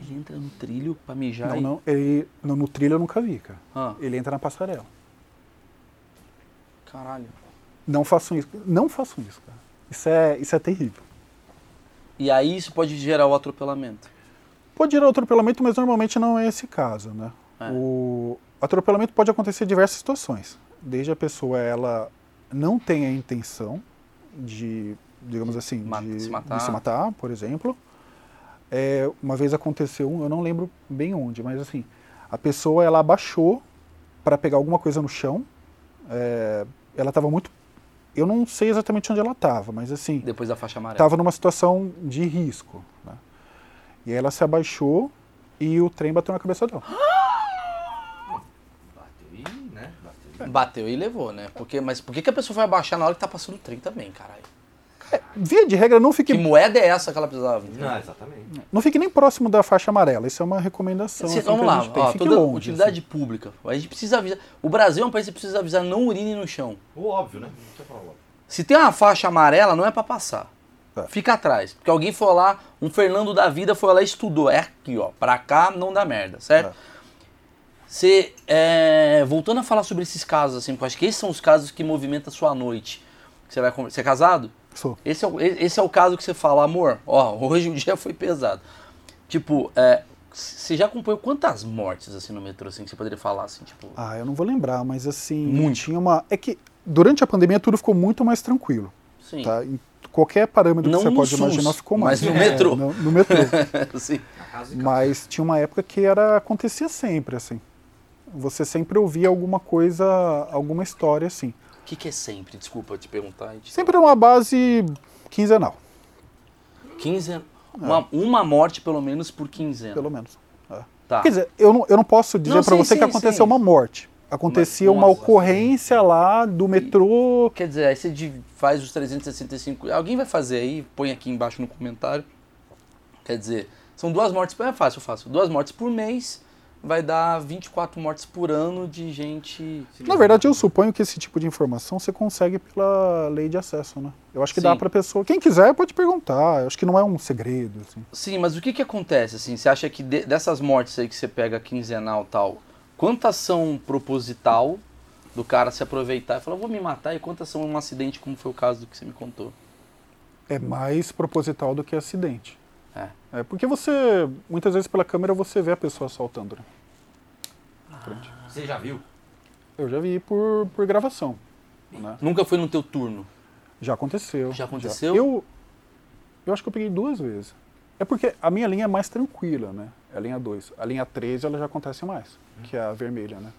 Ele entra no trilho pra mijar Não, e... não, ele, no, no trilho eu nunca vi, cara. Ah, Ele entra na passarela. caralho. Não façam isso. Não façam isso, cara. Isso é, isso é terrível. E aí isso pode gerar o atropelamento. Pode gerar atropelamento, mas normalmente não é esse caso, né? É. O atropelamento pode acontecer em diversas situações. Desde a pessoa ela não tem a intenção de, digamos assim, Ma- de, se matar. de se matar, por exemplo. É, uma vez aconteceu um, eu não lembro bem onde, mas assim, a pessoa ela abaixou para pegar alguma coisa no chão. É, ela estava muito, eu não sei exatamente onde ela estava, mas assim, Depois da faixa amarela. estava numa situação de risco. Né? E aí ela se abaixou e o trem bateu na cabeça dela. Bateu e, né? Bateu. E levou, né? Porque, mas por que, que a pessoa vai abaixar na hora que tá passando o trem também, caralho? Via de regra, não fique, Que moeda é essa que ela precisava? entendeu? Não, exatamente. não fique nem próximo da faixa amarela. Isso é uma recomendação. Se- assim, vamos lá, ó, toda longe, utilidade assim. pública. A gente precisa avisar. O Brasil é um país que precisa avisar, não urine no chão. O óbvio, né? Se tem uma faixa amarela, não é pra passar. É. Fica atrás. Porque alguém foi lá, um Fernando da vida foi lá e estudou. É aqui, ó. Pra cá não dá merda, certo? É. Você, é, voltando a falar sobre esses casos, assim, porque eu acho que esses são os casos que movimentam a sua noite. Você vai Você é casado? Sou. Esse é, o- esse é o caso que você fala, amor, ó, hoje o dia foi pesado. Tipo, é, você já acompanhou quantas mortes assim no metrô, assim, que você poderia falar, assim, tipo... Ah, eu não vou lembrar, mas assim, Muito. tinha uma. É que durante a pandemia tudo ficou muito mais tranquilo. Sim. Tá? Em qualquer parâmetro Não que você pode SUS, imaginar ficou mais. mas no É, metrô. no, no metrô. Sim. Mas tinha uma época que era acontecia sempre, assim. Você sempre ouvia alguma coisa, alguma história assim. O que, que é sempre? Desculpa te perguntar. gente. Sempre uma base quinzenal, 15, uma, uma morte pelo menos por quinzena. pelo menos. É. Tá. Quer dizer, eu não, eu não posso dizer para sim, você que sim, aconteceu sim. uma morte. Acontecia Mas, uma nossa, ocorrência lá do metrô. Quer dizer, aí você faz os 365. Alguém vai fazer aí, põe aqui embaixo no comentário. Quer dizer, são duas mortes. É fácil, eu faço. Duas mortes por mês vai dar 24 mortes por ano de gente. Na verdade, eu suponho que esse tipo de informação você consegue pela lei de acesso, né? Eu acho que dá Sim. para pessoa. Quem quiser pode perguntar. Eu acho que não é um segredo. Assim. Sim, mas o que que acontece, assim? Você acha que de- dessas mortes aí que você pega quinzenal e tal, quantas são proposital do cara se aproveitar e falar, vou me matar, e quantas são um acidente, como foi o caso do que você me contou? É mais proposital do que acidente. É. É porque você, muitas vezes pela câmera, você vê a pessoa assaltando. Né? Você já viu? Eu já vi por, por gravação. Né? Nunca foi no teu turno. Já aconteceu. Já aconteceu? Eu, eu acho que eu peguei duas vezes. É porque a minha linha é mais tranquila, né? É a linha 2. A linha 13 ela já acontece mais, que é a vermelha, né?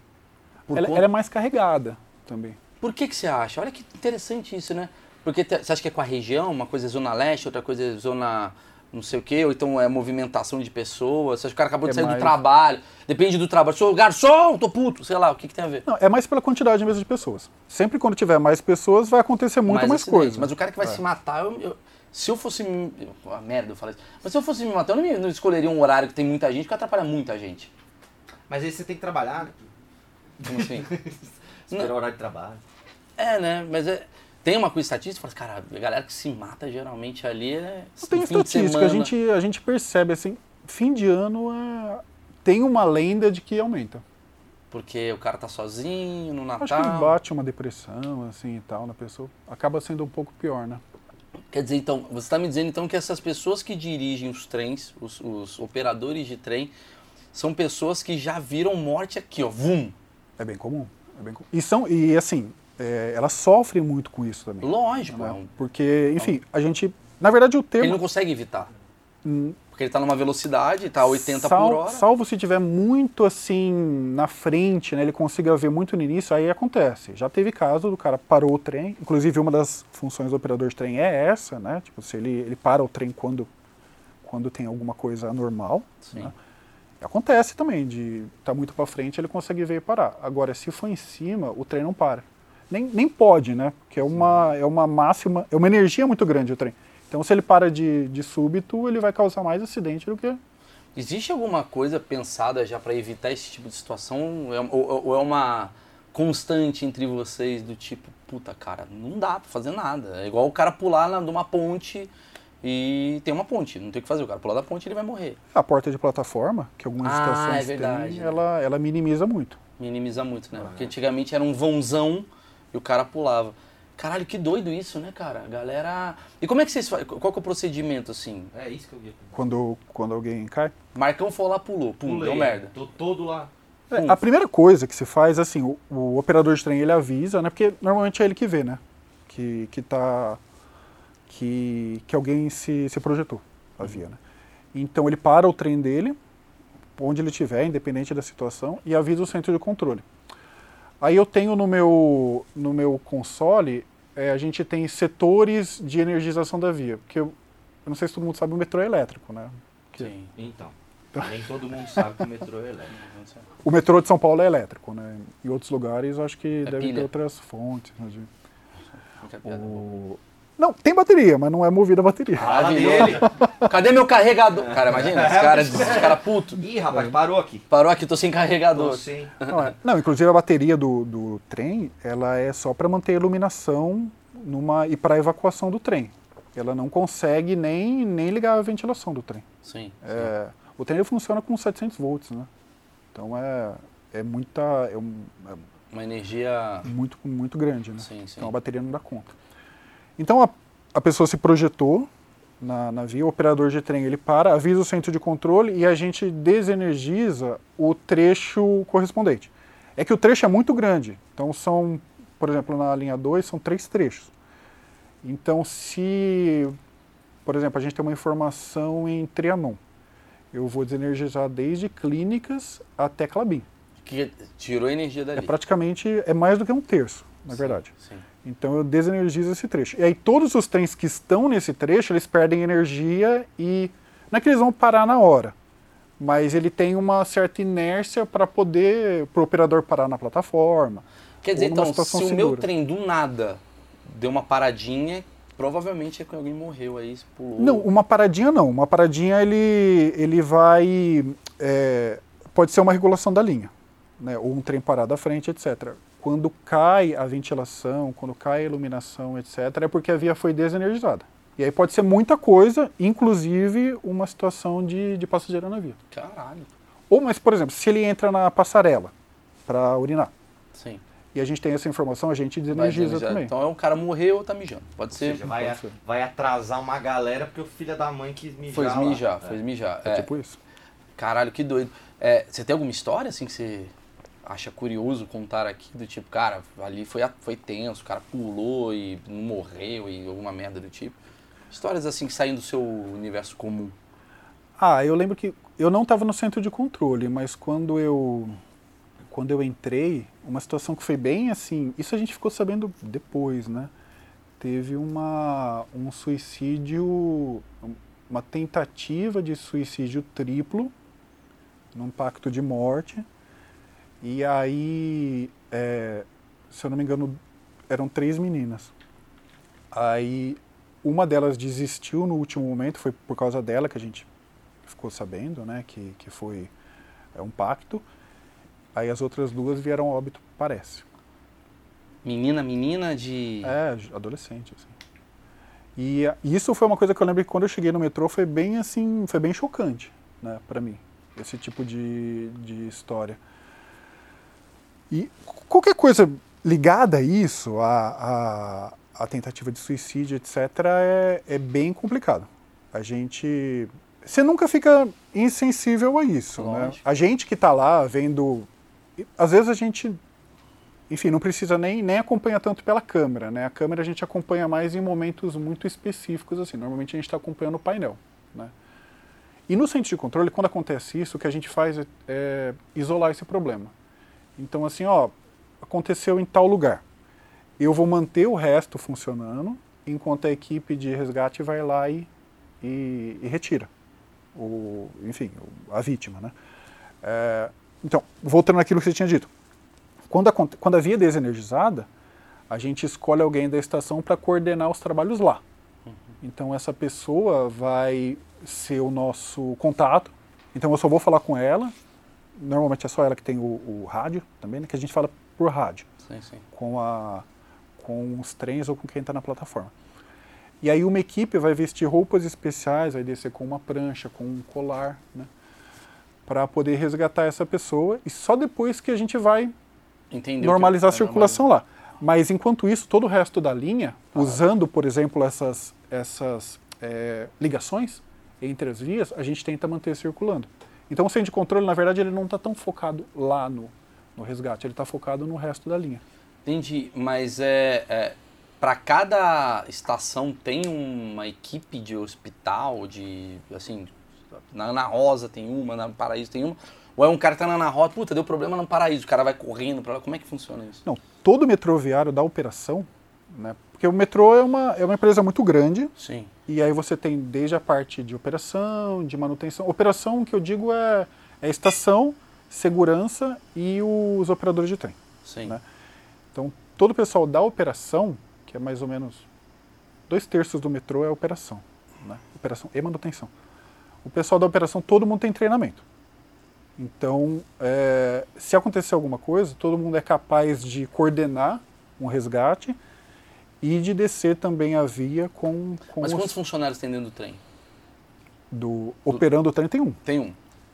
Por Ela, ela é mais carregada também. Por que, que você acha? Olha que interessante isso, né? Porque te- você acha que é com a região, uma coisa é zona leste, outra coisa é zona não sei o quê, ou então é movimentação de pessoas, que o cara acabou de É sair do mais- trabalho, depende do trabalho, sou garçom, tô puto, sei lá, o que, que tem a ver? Não, é mais pela quantidade mesmo de pessoas. Sempre quando tiver mais pessoas, vai acontecer muito mais, acidente. coisa. Mas o cara que vai É. se matar, eu, eu- se eu fosse. me- eu- ah, merda, eu falei isso. Mas se eu fosse me matar, eu não, me- não escolheria um horário que tem muita gente, porque atrapalha muita gente. Mas aí você tem que trabalhar, né? Como assim? Esperar o horário de trabalho. é, né? Mas é, tem uma coisa estatística, fala, cara, a galera que se mata geralmente ali é. Não tem estatística, a gente, a gente percebe assim, fim de ano é, tem uma lenda de que aumenta. Porque o cara tá sozinho no Acho que Natal. bate uma depressão assim e tal na pessoa. Acaba sendo um pouco pior, né? Quer dizer, então, você está me dizendo então que essas pessoas que dirigem os trens, os, os operadores de trem, são pessoas que já viram morte aqui, ó, vum. É bem comum. É bem comum. E, são, e assim, é, elas sofrem muito com isso também. Lógico, né? Porque, enfim, a gente. Na verdade, o ele termo. não consegue evitar. Hum, Porque ele tá numa velocidade, tá a 80 sal- por hora. Salvo se tiver muito assim na frente, né? Ele consiga ver muito no início, aí acontece. Já teve caso do cara parou o trem, inclusive uma das funções do operador de trem é essa, né? Tipo, se ele, ele para o trem quando, quando tem alguma coisa anormal. Sim. né? Acontece também, de estar muito para frente, ele consegue ver e parar. Agora, se for em cima, o trem não para. Nem, nem pode, né? Porque é uma, é uma máxima, é uma energia muito grande o trem. Então, se ele para de, de súbito, ele vai causar mais acidente do que Existe alguma coisa pensada já para evitar esse tipo de situação? É- Ou, ou é uma constante entre vocês do tipo, puta, cara, não dá pra fazer nada. É igual o cara pular na, numa ponte e tem uma ponte, não tem o que fazer. O cara pular da ponte ele vai morrer. A porta de plataforma, que algumas Ah, estações é verdade, têm, né? ela, ela minimiza muito. Minimiza muito, né? Porque antigamente era um vãozão e o cara pulava. Caralho, que doido isso, né, cara? A Galera. E como é que vocês fazem? Qual que é o procedimento, assim? É isso que eu ia Quando, quando alguém cai. Marcão foi lá, pulou. Pum, Pulei, deu merda. Tô todo lá. É, a primeira coisa que se faz, assim, o, o operador de trem ele avisa, né? Porque normalmente é ele que vê, né? Que, que tá. Que, que alguém se, se projetou a via, né? Então ele para o trem dele, onde ele estiver, independente da situação, e avisa o centro de controle. Aí eu tenho no meu, no meu console, é, a gente tem setores de energização da via. Porque eu, eu não sei se todo mundo sabe, o metrô é elétrico, né? Sim. Então, nem todo mundo sabe que o metrô é elétrico. O metrô de São Paulo é elétrico, né? Em outros lugares eu acho que devem pilha. ter outras fontes. né, de- Muita piada boa. o- Não, tem bateria, mas não é movida a bateria. Maravilhoso. dele. Cadê meu carregador? Cara, imagina, esse cara, esse cara puto. Ih, rapaz, parou aqui. Parou aqui, tô sem carregador. Tô sem. Não, é- não, inclusive a bateria do, do trem, ela é só para manter a iluminação numa, e para evacuação do trem. Ela não consegue nem, nem ligar a ventilação do trem. Sim. É, o trem ele funciona com 700 volts, né? Então é, é muita é, um- é Uma energia. muito muito grande, né? Sim, sim. Então a bateria não dá conta. Então a, a pessoa se projetou na, na via, o operador de trem ele para, avisa o centro de controle e a gente desenergiza o trecho correspondente. É que o trecho é muito grande, então são, por exemplo, na linha 2 são três trechos. Então se, por exemplo, a gente tem uma informação em Trianon, eu vou desenergizar desde clínicas até Clabin. Que tirou a energia dali. É praticamente, é mais do que um terço, na Sim, verdade. Sim. Então eu desenergizo esse trecho. E aí todos os trens que estão nesse trecho, eles perdem energia e não é que eles vão parar na hora, mas ele tem uma certa inércia para poder para o operador parar na plataforma. Quer dizer, então, se situação o meu segura. trem do nada deu uma paradinha, provavelmente é que alguém morreu aí, pulou. Não, uma paradinha não. Uma paradinha ele ele vai é, pode ser uma regulação da linha, né? Ou um trem parado à frente, etc. Quando cai a ventilação, quando cai a iluminação, etc., é porque a via foi desenergizada. E aí pode ser muita coisa, inclusive uma situação de, de passageiro na via. Caralho. Ou, mas, por exemplo, se ele entra na passarela para urinar, Sim. e a gente tem essa informação, a gente desenergiza também. Então é o cara morreu ou tá mijando. Pode Ou ser. seja, vai, pode ser. vai atrasar uma galera porque o filho da mãe quis mijar. Foi lá. mijar, É. foi mijar. É, É. tipo isso. Caralho, que doido. É, você tem alguma história assim que você acha curioso contar aqui? Do tipo, cara, ali foi, foi tenso, o cara pulou e não morreu e alguma merda do tipo. Histórias assim que saem do seu universo comum. Ah, eu lembro que eu não estava no centro de controle, mas quando eu quando eu entrei, uma situação que foi bem assim, isso a gente ficou sabendo depois, né? Teve uma um suicídio, uma tentativa de suicídio triplo num pacto de morte. E aí, é, se eu não me engano, eram três meninas. Aí uma delas desistiu no último momento, foi por causa dela que a gente ficou sabendo, né, que, que foi é, um pacto. Aí as outras duas vieram a óbito, parece. Menina, menina de. É, adolescente, assim. E isso foi uma coisa que eu lembro que quando eu cheguei no metrô foi bem assim, foi bem chocante, né, para mim, esse tipo de, de história. E qualquer coisa ligada a isso, a, a, a tentativa de suicídio, etc., é, é bem complicado. A gente. Você nunca fica insensível a isso, né? Lógico. A gente que está lá vendo. Às vezes a gente. Enfim, não precisa nem, nem acompanhar tanto pela câmera, né? A câmera a gente acompanha mais em momentos muito específicos, assim. Normalmente a gente está acompanhando o painel, né? E no centro de controle, quando acontece isso, o que a gente faz é, é isolar esse problema. Então, assim, ó, aconteceu em tal lugar. Eu vou manter o resto funcionando, enquanto a equipe de resgate vai lá e, e, e retira, o, enfim, a vítima, né? É, então, voltando naquilo que você tinha dito. Quando a, quando a via é desenergizada, a gente escolhe alguém da estação para coordenar os trabalhos lá. Então, essa pessoa vai ser o nosso contato Então eu só vou falar com ela. Normalmente é só ela que tem o, o rádio também, né? Que a gente fala por rádio, Sim, sim. com, a, com os trens ou com quem está na plataforma. E aí uma equipe vai vestir roupas especiais, vai descer com uma prancha, com um colar, né? Para poder resgatar essa pessoa. E só depois que a gente vai Entendeu? normalizar a Que- circulação lá. Mas enquanto isso, todo o resto da linha, usando, por exemplo, essas, essas eh, ligações entre as vias, a gente tenta manter circulando. Então o centro de controle, na verdade, ele não está tão focado lá no, no resgate, ele está focado no resto da linha. Entendi, mas é, é para cada estação tem uma equipe de hospital, de assim, na Ana Rosa tem uma, na Paraíso tem uma, ou é um cara que tá na Ana Rosa, puta, deu problema no Paraíso, o cara vai correndo para lá, como é que funciona isso? Não, todo metroviário da operação, né, porque o metrô é uma, é uma empresa muito grande, Sim, E aí você tem desde a parte de operação, de manutenção. Operação, que eu digo, é, é estação, segurança e os operadores de trem. sim. Né? Então, todo o pessoal da operação, que é mais ou menos dois terços do metrô é operação. Né? Operação e manutenção. O pessoal da operação, todo mundo tem treinamento. Então, é, se acontecer alguma coisa, todo mundo é capaz de coordenar um resgate e de descer também a via com, com Mas os- quantos funcionários tem dentro do trem? do operando o trem tem um. Tem um.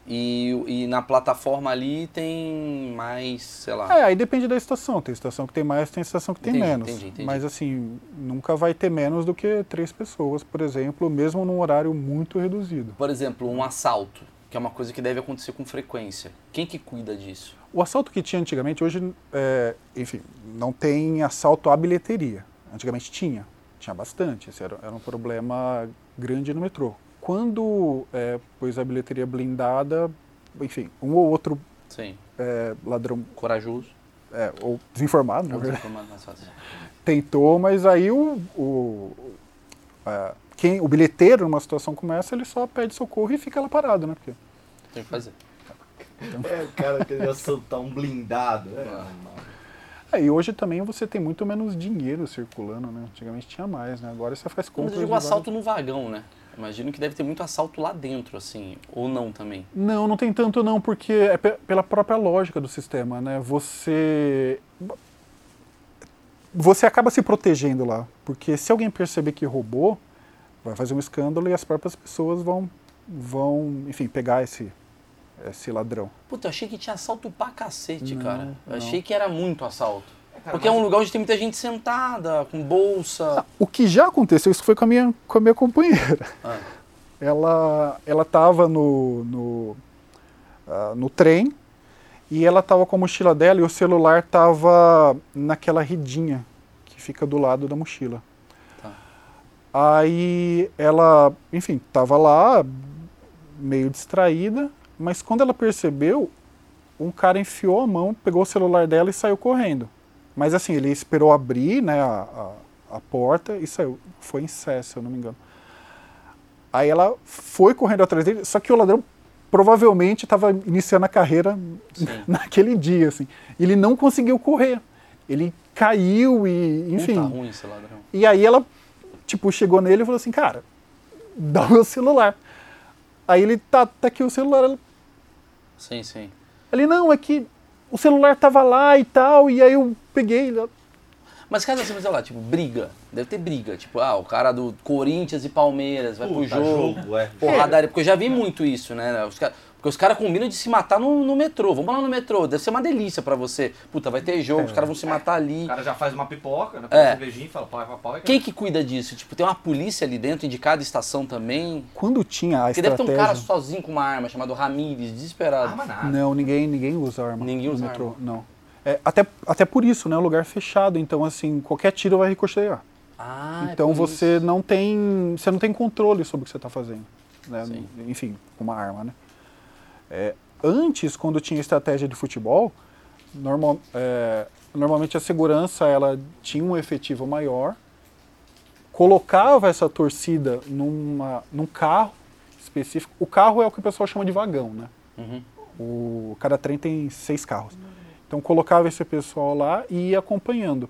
E, e na plataforma ali tem mais, sei lá. É, aí depende da estação. Tem estação que tem mais, tem estação que tem Entendi, menos. entendi, entendi. Mas assim, nunca vai ter menos do que três pessoas, por exemplo, mesmo num horário muito reduzido. Por exemplo, um assalto, que é uma coisa que deve acontecer com frequência. Quem que cuida disso? O assalto que tinha antigamente, hoje, é, enfim, não tem assalto à bilheteria. Antigamente tinha, tinha bastante. Esse era, era um problema grande no metrô. Quando é, pôs a bilheteria blindada, enfim, um ou outro Sim. é, ladrão, Corajoso. é, ou desinformado, na Vamos verdade, fácil. tentou, mas aí o, o, é, quem, o bilheteiro, numa situação como essa, ele só pede socorro e fica lá parado, né? Porque Tem que fazer. É, o cara queria assaltar um blindado. É, Ah. É, e hoje também você tem muito menos dinheiro circulando, né? Antigamente tinha mais, né? Agora você faz Mas compras. eu digo assalto no vagão, né? Imagino que deve ter muito assalto lá dentro, assim. Ou não também. Não, não tem tanto não, porque é pe- pela própria lógica do sistema, né? Você você acaba se protegendo lá, porque se alguém perceber que roubou, vai fazer um escândalo e as próprias pessoas vão vão, enfim, pegar esse esse ladrão. Puta, eu achei que tinha assalto pra cacete, Não, cara. Eu não. achei que era muito assalto. cara, Porque é um lugar onde tem muita gente sentada, com bolsa. O que já aconteceu, isso foi com a minha com a minha companheira. Ah, ela ela estava no no, ah, no trem e ela estava com a mochila dela e o celular estava naquela redinha que fica do lado da mochila. Tá. Aí ela, enfim, estava lá meio distraída, mas quando ela percebeu, um cara enfiou a mão, pegou o celular dela e saiu correndo. Mas assim, ele esperou abrir né, a, a, a porta e saiu. Foi em Sé, se eu não me engano. Aí ela foi correndo atrás dele, só que o ladrão provavelmente estava iniciando a carreira Sim. naquele dia, assim. Ele não conseguiu correr. Ele caiu e, enfim. Puta ruim esse ladrão. E aí ela, tipo, chegou nele e falou assim, cara, dá o meu celular. Aí ele, tá, tá aqui o celular. Ela- Sim, sim. Ele, não, é que o celular tava lá e tal, e aí eu peguei. Mas caso assim, sei lá, tipo, briga. Deve ter briga. Tipo, ah, o cara do Corinthians e Palmeiras vai pro Puta, jogo. jogo, é. Porradaria. Porque eu já vi muito isso, né? Os cara, porque os caras combinam de se matar no, no metrô. Vamos lá no metrô. Deve ser uma delícia pra você. Puta, vai ter jogo, os caras vão se matar ali. O cara já faz uma pipoca, né? É. Uma cervejinha e fala pau, pau, pau. Quem que cuida disso? Tipo, tem uma polícia ali dentro, de cada estação também. Quando tinha a Porque deve ter um cara sozinho com uma arma, chamado Ramírez, desesperado. Arma nada. Não, ninguém, ninguém usa arma. Ninguém no usa metrô, arma. Não. É, até, até por isso, né? É um lugar fechado, então assim, qualquer tiro vai ricochetear. Ah, é então por você isso. não tem. Você não tem controle sobre o que você está fazendo. né? Sim. Enfim, com uma arma, né? É, antes, quando tinha estratégia de futebol, normal, é, normalmente a segurança ela tinha um efetivo maior, colocava essa torcida numa, num carro específico. O carro é o que o pessoal chama de vagão, né? Uhum. O, cada trem tem seis carros. Então colocava esse pessoal lá e ia acompanhando.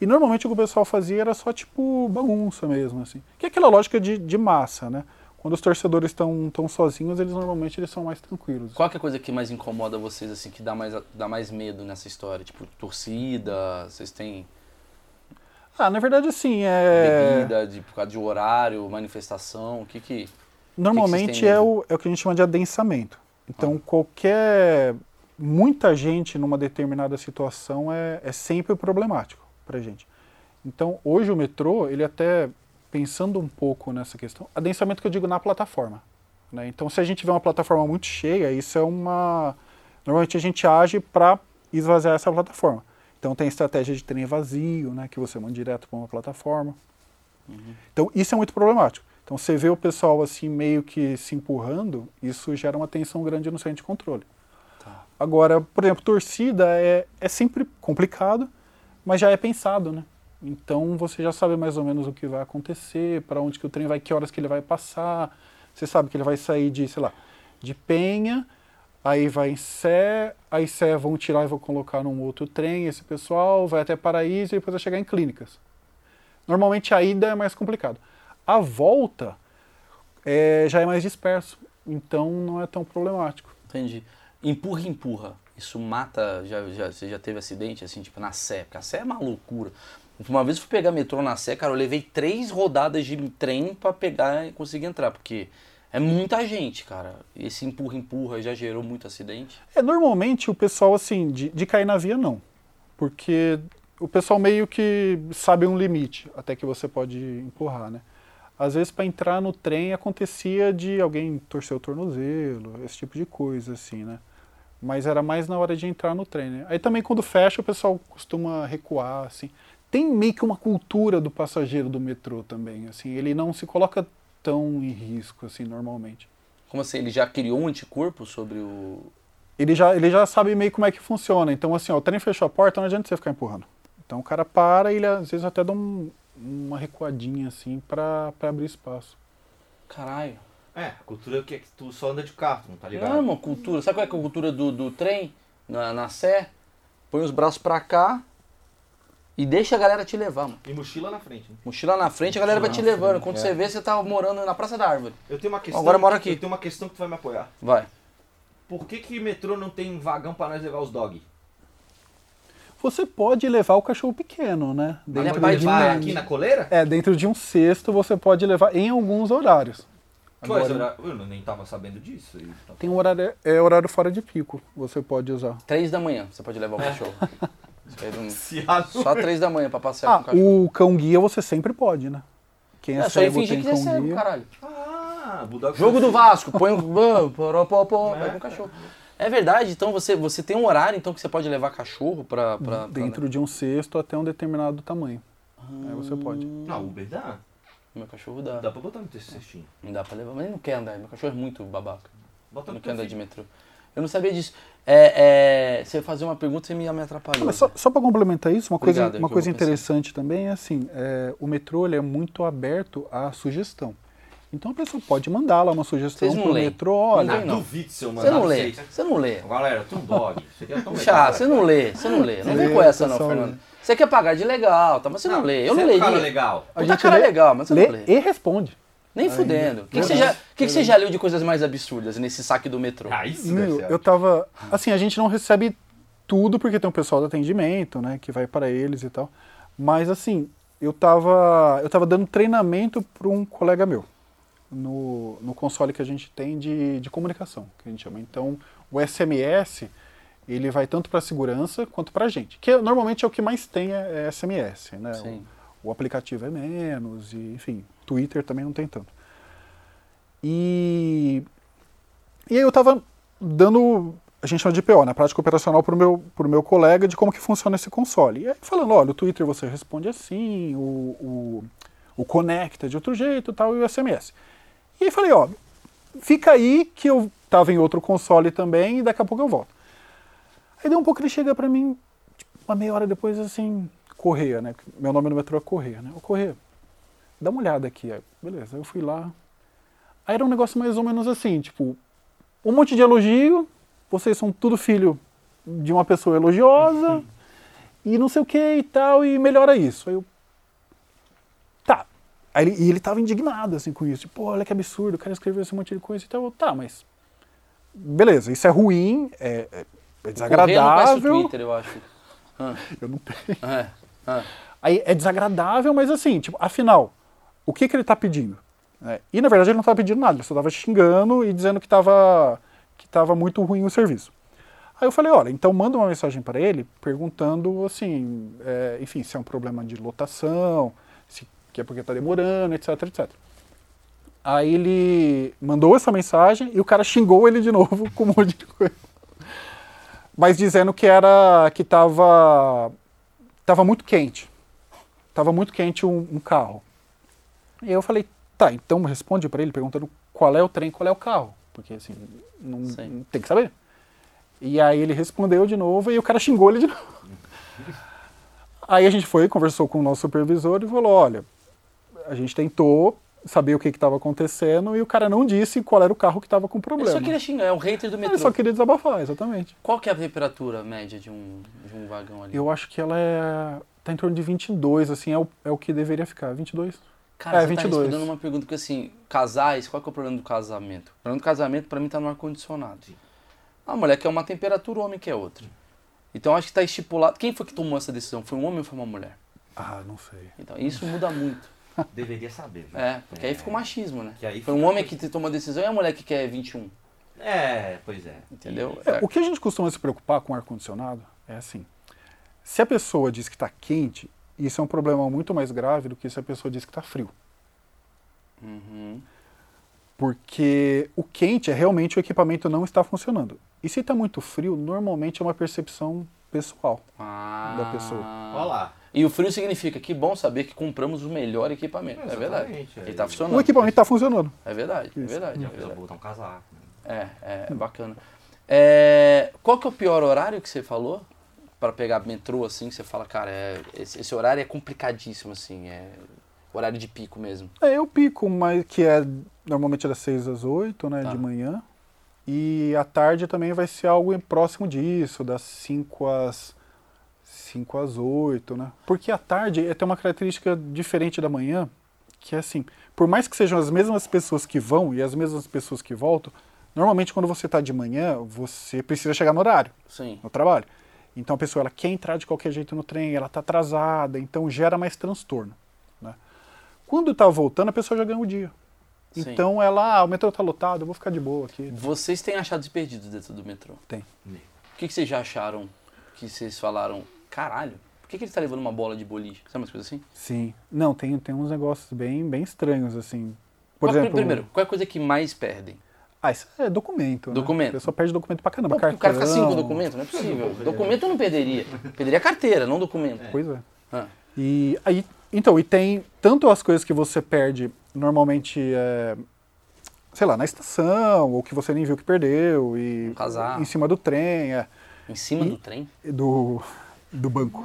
E normalmente o que o pessoal fazia era só tipo bagunça mesmo, assim. Que é aquela lógica de, de massa, né? Quando os torcedores estão tão sozinhos, eles normalmente eles são mais tranquilos. Qual que é a coisa que mais incomoda vocês, assim, que dá mais, dá mais medo nessa história? Tipo, torcida, vocês têm Ah, na verdade, assim, é... bebida de, por causa de horário, manifestação, o que que... Normalmente têm é medo? o, é o que a gente chama de adensamento. Então, qualquer. Muita gente numa determinada situação é, é sempre problemático pra gente. Então, hoje o metrô, ele até, pensando um pouco nessa questão, adensamento que eu digo na plataforma. né? Então, se a gente vê uma plataforma muito cheia, isso é uma. Normalmente a gente age para esvaziar essa plataforma. Então, tem estratégia de trem vazio, né, que você manda direto para uma plataforma. Então, isso é muito problemático. Então, você vê o pessoal assim meio que se empurrando, isso gera uma tensão grande no centro de controle. Tá. Agora, por exemplo, torcida é, é sempre complicado, mas já é pensado, né? Então, você já sabe mais ou menos o que vai acontecer, para onde que o trem vai, que horas que ele vai passar. Você sabe que ele vai sair de, sei lá, de Penha, aí vai em Sé, aí Sé vão tirar e vão colocar num outro trem, esse pessoal vai até Paraíso e depois vai chegar em Clínicas. Normalmente a ida é mais complicado. A volta é, já é mais disperso, então não é tão problemático. Entendi. Empurra, empurra. Isso mata. Já, já, você já teve acidente assim, tipo na Sé? Porque a Sé é uma loucura. Uma vez eu fui pegar metrô na Sé, cara, eu levei três rodadas de trem pra pegar e conseguir entrar, porque é muita gente, cara. Esse empurra, empurra já gerou muito acidente. É, normalmente o pessoal, assim, de, de cair na via, não. Porque o pessoal meio que sabe um limite até que você pode empurrar, né? Às vezes, para entrar no trem, acontecia de alguém torcer o tornozelo, esse tipo de coisa, assim, né? Mas era mais na hora de entrar no trem, né? Aí também, quando fecha, o pessoal costuma recuar, assim. Tem meio que uma cultura do passageiro do metrô também, assim. Ele não se coloca tão em risco, assim, normalmente. Como assim? Ele já criou um anticorpo sobre o. ele já, ele já sabe meio como é que funciona. Então, assim, ó, o trem fechou a porta, não adianta você ficar empurrando. Então o cara para e ele às vezes até dá um- uma recuadinha assim pra abrir espaço. Caralho. É, cultura é que tu só anda de carro, tu não tá ligado? Não, uma cultura. Sabe qual é que é a cultura do, do trem? Na, na Sé? Põe os braços pra cá e deixa a galera te levar, mano. E mochila na frente. né? Mochila na frente, a galera vai te Mochila levando. frente, Quando é. você vê, você tá morando na Praça da Árvore. Eu tenho uma questão. Agora mora aqui. Eu tenho uma questão que tu vai me apoiar. Vai. Por que que metrô não tem vagão pra nós levar os dog? Você pode levar o cachorro pequeno, né? Ele é Dentro de um, Vai mãe. aqui na coleira? é, dentro de um cesto você pode levar em alguns horários. Agora, horários? Eu nem tava sabendo disso. e tá- tem um horário, é horário fora de pico, você pode usar. Três da manhã você pode levar o cachorro. A Só três da manhã pra passear Ah, com o cachorro. o cão guia você sempre pode, né? Quem é, É cego fingir tem que é cão cego, guia. caralho. Ah, Jogo do Vasco, põe o. É. Vai com o cachorro. É verdade, então você, você tem um horário então que você pode levar cachorro pra. pra, pra- Dentro de um cesto até um determinado tamanho. Aí você pode. Não, Uber dá. Meu cachorro dá. Dá pra botar no teu cestinho. Não dá pra levar, mas ele não quer andar. Meu cachorro é muito babaca. Bota Não quer andar de metrô. Eu não sabia disso. É, é, você ia fazer uma pergunta e me, me atrapalhou. Ah, mas só, só para complementar isso, uma coisa, Obrigado, é uma coisa vou pensar. interessante também é assim, é, o metrô ele é muito aberto à sugestão. Então a pessoa pode mandar lá uma sugestão não pro leem? metrô, Não olha, leem, Ah, não. duvido se eu Você mandar não lê, você não lê. Galera, um. Isso aqui é Chá, você não lê, você não lê. Não vem Lê, com essa não, Fernando. Você quer pagar de legal, tá? Mas você não, lê. Eu não é um cara legal. a gente cara lê, legal, mas você lê não lê. e responde. Nem fudendo. O que, que você já, que que você já leu de coisas mais absurdas nesse saque do metrô? Ah, isso Meu, eu tava. Assim, a gente não recebe tudo porque tem um pessoal do atendimento, né, que vai para eles e tal. Mas assim, eu tava, eu tava dando treinamento para um colega meu no, no console que a gente tem de, de comunicação, que a gente chama. Então, o SMS ele vai tanto para segurança quanto para a gente, que normalmente é o que mais tem é, é SMS, né? Sim. O, o aplicativo é menos e, enfim, Twitter também não tem tanto. E e aí eu tava dando, a gente chama de PO, na prática operacional, para o meu, pro meu colega de como que funciona esse console. E aí falando, olha, o Twitter você responde assim, o, o, o Connect é de outro jeito tal, e o SMS. E aí falei, ó, fica aí que eu tava em outro console também e daqui a pouco eu volto. Aí deu um pouco ele chega para mim, tipo, uma meia hora depois, assim, Correia, né? Meu nome no metrô é Correia, né? Ô Correia, dá uma olhada aqui. Aí, beleza, eu fui lá. Aí era um negócio mais ou menos assim, tipo, um monte de elogio, vocês são tudo filho de uma pessoa elogiosa, e não sei o que e tal, e melhora isso. Aí eu. Tá. Aí ele, e ele tava indignado, assim, com isso. Tipo, pô, olha que absurdo, o cara escreveu esse monte de coisa e tal. Tá, mas... Beleza, isso é ruim, é, é- é Correia não desagradável. Twitter, eu acho. Ah, Eu não tenho. é, ah. Aí é desagradável, mas assim, tipo, afinal, o que, que ele tá pedindo? É, e na verdade ele não estava pedindo nada, ele só estava xingando e dizendo que estava que tava muito ruim o serviço. Aí eu falei, olha, então manda uma mensagem para ele perguntando assim, é, enfim, se é um problema de lotação, se que é porque está demorando, etc, etc. Aí ele mandou essa mensagem e o cara xingou ele de novo com um monte de coisa. Mas dizendo que era que estava tava muito quente. Tava muito quente um, um carro. E eu falei, tá, então responde para ele perguntando qual é o trem, qual é o carro. Porque assim, não, Sim. não tem que saber. E aí ele respondeu de novo e o cara xingou ele de novo. Aí a gente foi, conversou com o nosso supervisor e falou, olha, a gente tentou saber o que estava acontecendo e o cara não disse qual era o carro que estava com Ele problema. só queria xingar, é um hater do Ele metrô. só queria desabafar, exatamente. Qual que é a temperatura média de um, de um vagão ali? Eu acho que ela é. tá em torno de 22, assim, é o, é o que deveria ficar. 22? Cara, É, você 22. tá respondendo uma pergunta que assim, casais, qual que é o problema do casamento? O problema do casamento pra mim tá no ar-condicionado. A mulher quer uma temperatura, o homem quer outra. Então acho que tá estipulado. Quem foi que tomou essa decisão? Foi um homem ou foi uma mulher? Ah, não sei. Então isso muda muito. Deveria saber. viu? É, porque aí fica o machismo, né? Que aí Foi um homem que te- tomou a decisão e a mulher que quer 21. É, pois é. Entendeu? É, o que a gente costuma se preocupar com ar-condicionado é assim: se a pessoa diz que está quente, isso é um problema muito mais grave do que se a pessoa diz que está frio. Uhum. Porque o quente é realmente o equipamento não está funcionando. E se está muito frio, normalmente é uma percepção pessoal. Ah. Da pessoa. Olha lá. E o frio significa que bom saber que compramos o melhor equipamento. É verdade. Exatamente, é. Ele tá O funcionando. equipamento está funcionando. É verdade, é Isso. verdade. É, Já precisa verdade. botar um casaco. né? é, é, é bacana. É, qual que é o pior horário que você falou? Pra pegar metrô, assim, que você fala, cara, é, esse, esse horário é complicadíssimo, assim, é horário de pico mesmo. É, eu pico, mas que é normalmente é das 6 às 8, né, Tá. de manhã. E à tarde também vai ser algo próximo disso, das 5 às 5 às 8, né? Porque à tarde é, tem uma característica diferente da manhã, que é assim, por mais que sejam as mesmas pessoas que vão e as mesmas pessoas que voltam, normalmente quando você está de manhã, você precisa chegar no horário Sim. no trabalho. Então a pessoa ela quer entrar de qualquer jeito no trem, ela está atrasada, então gera mais transtorno. Né? Quando está voltando, a pessoa já ganha o dia. Sim. Então ela, ah, o metrô está lotado, eu vou ficar de boa aqui. Vocês têm achados perdidos dentro do metrô? Tem. O que, que vocês já acharam que vocês falaram, caralho, por que, que ele tá levando uma bola de boliche? Sabe umas coisas assim? Sim. Não, tem, tem uns negócios bem, bem estranhos, assim. Por Qual- exemplo. Primeiro, qual é a coisa que mais perdem? Ah, isso é documento. Documento. Né? A pessoa perde documento pra caramba. Pô, porque o cara fica assim com o cartão. documento, não é possível. Documento eu não perderia. Perderia a carteira, não documento. Pois é. Ah, E aí, então, e tem tanto as coisas que você perde normalmente, é, sei lá, na estação, ou que você nem viu que perdeu, e Um em cima do trem, é, em cima E- do trem? do, do banco.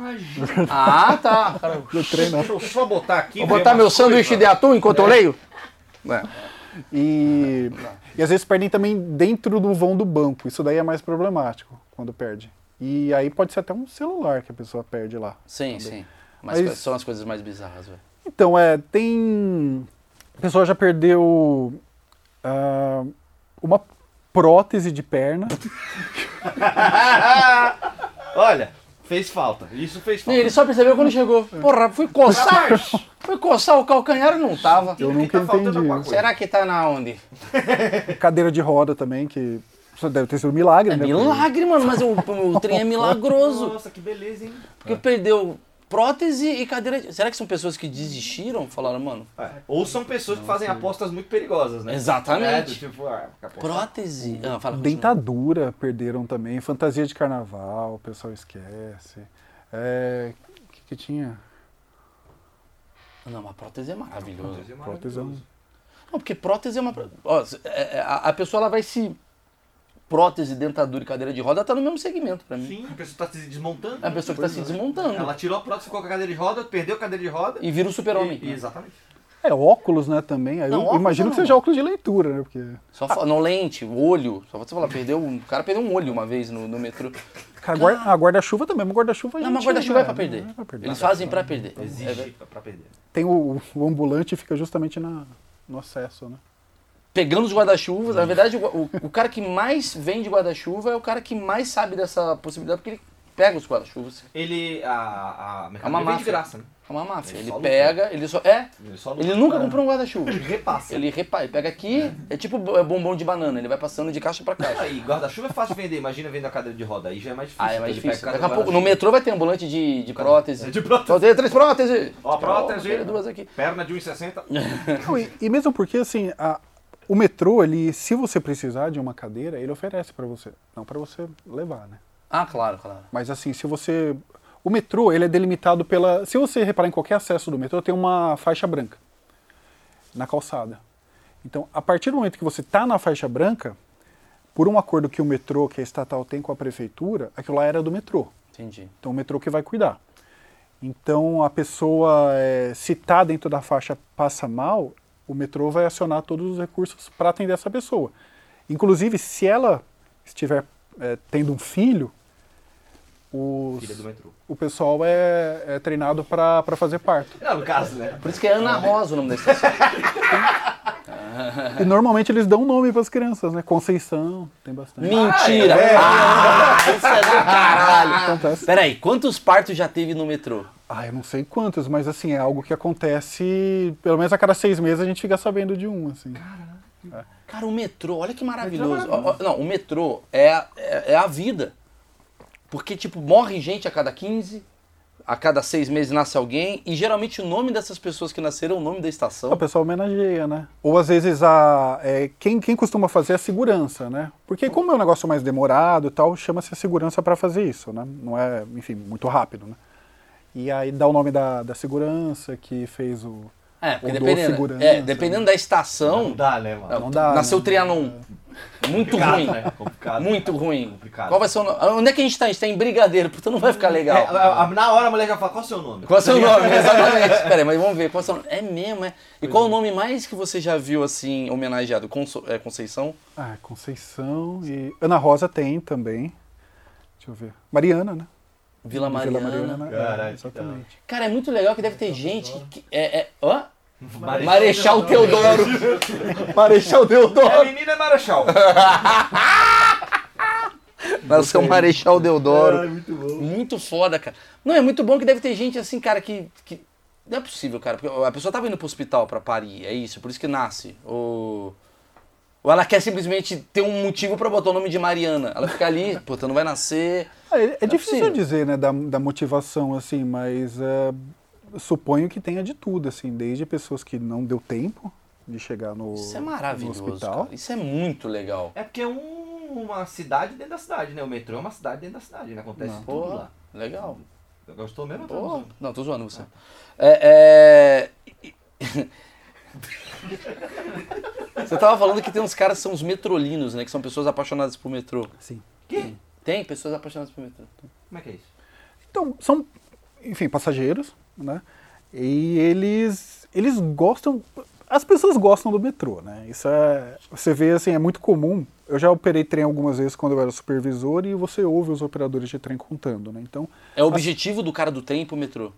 Ah, tá. Cara, Do trem, né? Deixa eu só botar aqui. Vou botar meu sanduíche de atum enquanto eu leio? É. E, e às vezes perdem também dentro do vão do banco. Isso daí é mais problemático quando perde. E aí pode ser até um celular que a pessoa perde lá. Sim, sim. Mas, Mas- são as coisas mais bizarras, velho. Então, é, tem. A pessoa já perdeu ah, uma prótese de perna. Olha, fez falta. Isso fez E falta. ele só percebeu quando chegou. Porra, fui coçar. fui coçar o calcanhar e não tava. Eu nunca tá faltando entendi. Será que tá na onde? Cadeira de roda também, que isso deve ter sido um milagre, É né? milagre, mano, mas o, o trem é milagroso. Nossa, que beleza, hein? Porque perdeu prótese e cadeira de... Será que são pessoas que desistiram? Falaram, mano, É. Ou são pessoas que fazem apostas muito perigosas, né? Exatamente. É, tipo, ah, prótese... Ah, fala, Dentadura perderam também, fantasia de carnaval, o pessoal esquece. É, o que, que tinha? Não, mas prótese é maravilhoso. Prótese é Prótese é maravilhoso. Não, porque prótese é uma... Ó, é- é- a, a pessoa ela vai se... Prótese, dentadura e cadeira de roda tá no mesmo segmento pra mim. Sim, a pessoa tá se desmontando. É a pessoa que tá se desmontando. Ela tirou a prótese, ficou com a cadeira de roda, perdeu a cadeira de roda. E vira o super-homem. E- Exatamente. É, óculos, né, também. Aí Não, eu imagino não. que seja óculos de leitura, né? Porque. Só fa- não lente, olho. Só você falar, perdeu um. O cara perdeu um olho uma vez no, no metrô. Cara, guarda, a guarda-chuva também, mas guarda-chuva Não, mas guarda-chuva é né, pra perder. não é pra perder. Eles fazem pra perder. É Existe pra, pra perder. Tem o, o ambulante fica justamente na, no acesso, né? Pegando os guarda-chuvas, na verdade, o, o- cara que mais vende guarda-chuva é o cara que mais sabe dessa possibilidade, porque ele pega os guarda-chuvas. Ele, a, a É mercadoria uma vem de máfia. graça, né? É uma máfia. Ele Ele pega, ele só. É, Ele, só ele nunca comprou um guarda-chuva. Ele repassa. Ele repara, ele pega aqui, é tipo é bombom de banana, ele vai passando de caixa pra caixa. Aí, guarda-chuva é fácil de vender. Imagina vender a cadeira de roda. Aí já é mais difícil. Ah, é mais pega difícil. cada Daqui a pouco, no metrô vai ter ambulante de, de prótese. De prótese. Só tem três próteses. Ó, prótese. Ó, duas aqui. Perna de 1,60. Não, e, e mesmo porque, assim, a- o metrô, ele, se você precisar de uma cadeira, ele oferece pra você. Não pra você levar, né? Ah, claro, claro. Mas assim, se você... O metrô, ele é delimitado pela... Se você reparar em qualquer acesso do metrô, tem uma faixa branca na calçada. Então, a partir do momento que você está na faixa branca, por um acordo que o metrô, que a estatal tem com a prefeitura, aquilo lá era do metrô. Entendi. Então o metrô que vai cuidar. Então a pessoa, é, se está dentro da faixa passa mal, o metrô vai acionar todos os recursos para atender essa pessoa. Inclusive, se ela estiver é, tendo um filho, os- Filha do metrô. o pessoal é, é treinado para fazer parto. Não, no caso, né? Por isso que é Ana Rosa o nome da estação. E normalmente eles dão nome para as crianças, né? Conceição, tem bastante. Mentira! Ah, isso é do caralho! Acontece. Peraí, quantos partos já teve no metrô? Ah, eu não sei quantos, mas assim, é algo que acontece, pelo menos a cada seis meses a gente fica sabendo de um, assim. Cara, o metrô, olha que maravilhoso. Ó, ó, Não, o metrô é, é, é a vida. Porque, tipo, morre gente a cada 15, a cada seis meses nasce alguém, e geralmente o nome dessas pessoas que nasceram é o nome da O estação. pessoal homenageia, né? Ou às vezes a, é, quem, quem costuma fazer é a segurança, né? Porque como é um negócio mais demorado e tal, chama-se a segurança para fazer isso, né? Não é, enfim, muito rápido, né? E aí dá o nome da, da segurança que fez o... É, porque dependendo, segurança, é, dependendo da Não estação, dá, né, mano? Não dá, nasceu né? o Trianon. Muito Complicado, ruim. né? Complicado. Muito ruim. Complicado. Qual vai ser o nome? Onde é que a gente tá? A gente tá em Brigadeiro, portanto não vai ficar legal. É, a- a- na hora a mulher já fala, qual é o seu nome? Qual é o seu nome? Exatamente. Pera aí, mas vamos ver. Qual é o seu nome? É mesmo, é? E qual é o nome mais que você já viu, assim, homenageado? Conso- é, Conceição? Ah, Conceição e... Ana Rosa tem também. Deixa eu ver. Mariana, né? Vila Vila Mariana. Caralho, É, exatamente. Cara, é muito legal que deve ter gente que... É, é, hã? Marechal Marechal Teodoro. Marechal É Deodoro. menina é Marechal. Nasceu Marechal Deodoro. muito bom. Muito foda, cara. Não, é muito bom que deve ter gente assim, cara, que. que... Não é possível, cara. Porque a pessoa tava indo pro hospital pra parir, é isso, por isso que nasce. Ou. Ou ela quer simplesmente ter um motivo pra botar o nome de Mariana. Ela fica ali, puta, não vai nascer. É, é é difícil possível. dizer, né, da, da motivação, assim, mas é, suponho que tenha de tudo, assim, desde pessoas que não deu tempo de chegar no, Isso é maravilhoso, hospital. cara. Isso é muito legal. É porque é um- uma cidade dentro da cidade, né? O metrô é uma cidade dentro da cidade, né? Acontece tudo Porra, lá. legal. Gostou mesmo? Porra. Não, tô zoando você. É, é... Você tava falando que tem uns caras que são os metrolinos, né? Que são pessoas apaixonadas por metrô. Sim. Que? Tem pessoas apaixonadas por metrô. Como é que é isso? Então, são, enfim, passageiros, né? E eles, eles gostam. As pessoas gostam do metrô, né? Isso é. Você vê, assim, é muito comum. Eu já operei trem algumas vezes quando eu era supervisor e você ouve os operadores de trem contando, né? Então, É o objetivo do cara do trem ir pro metrô.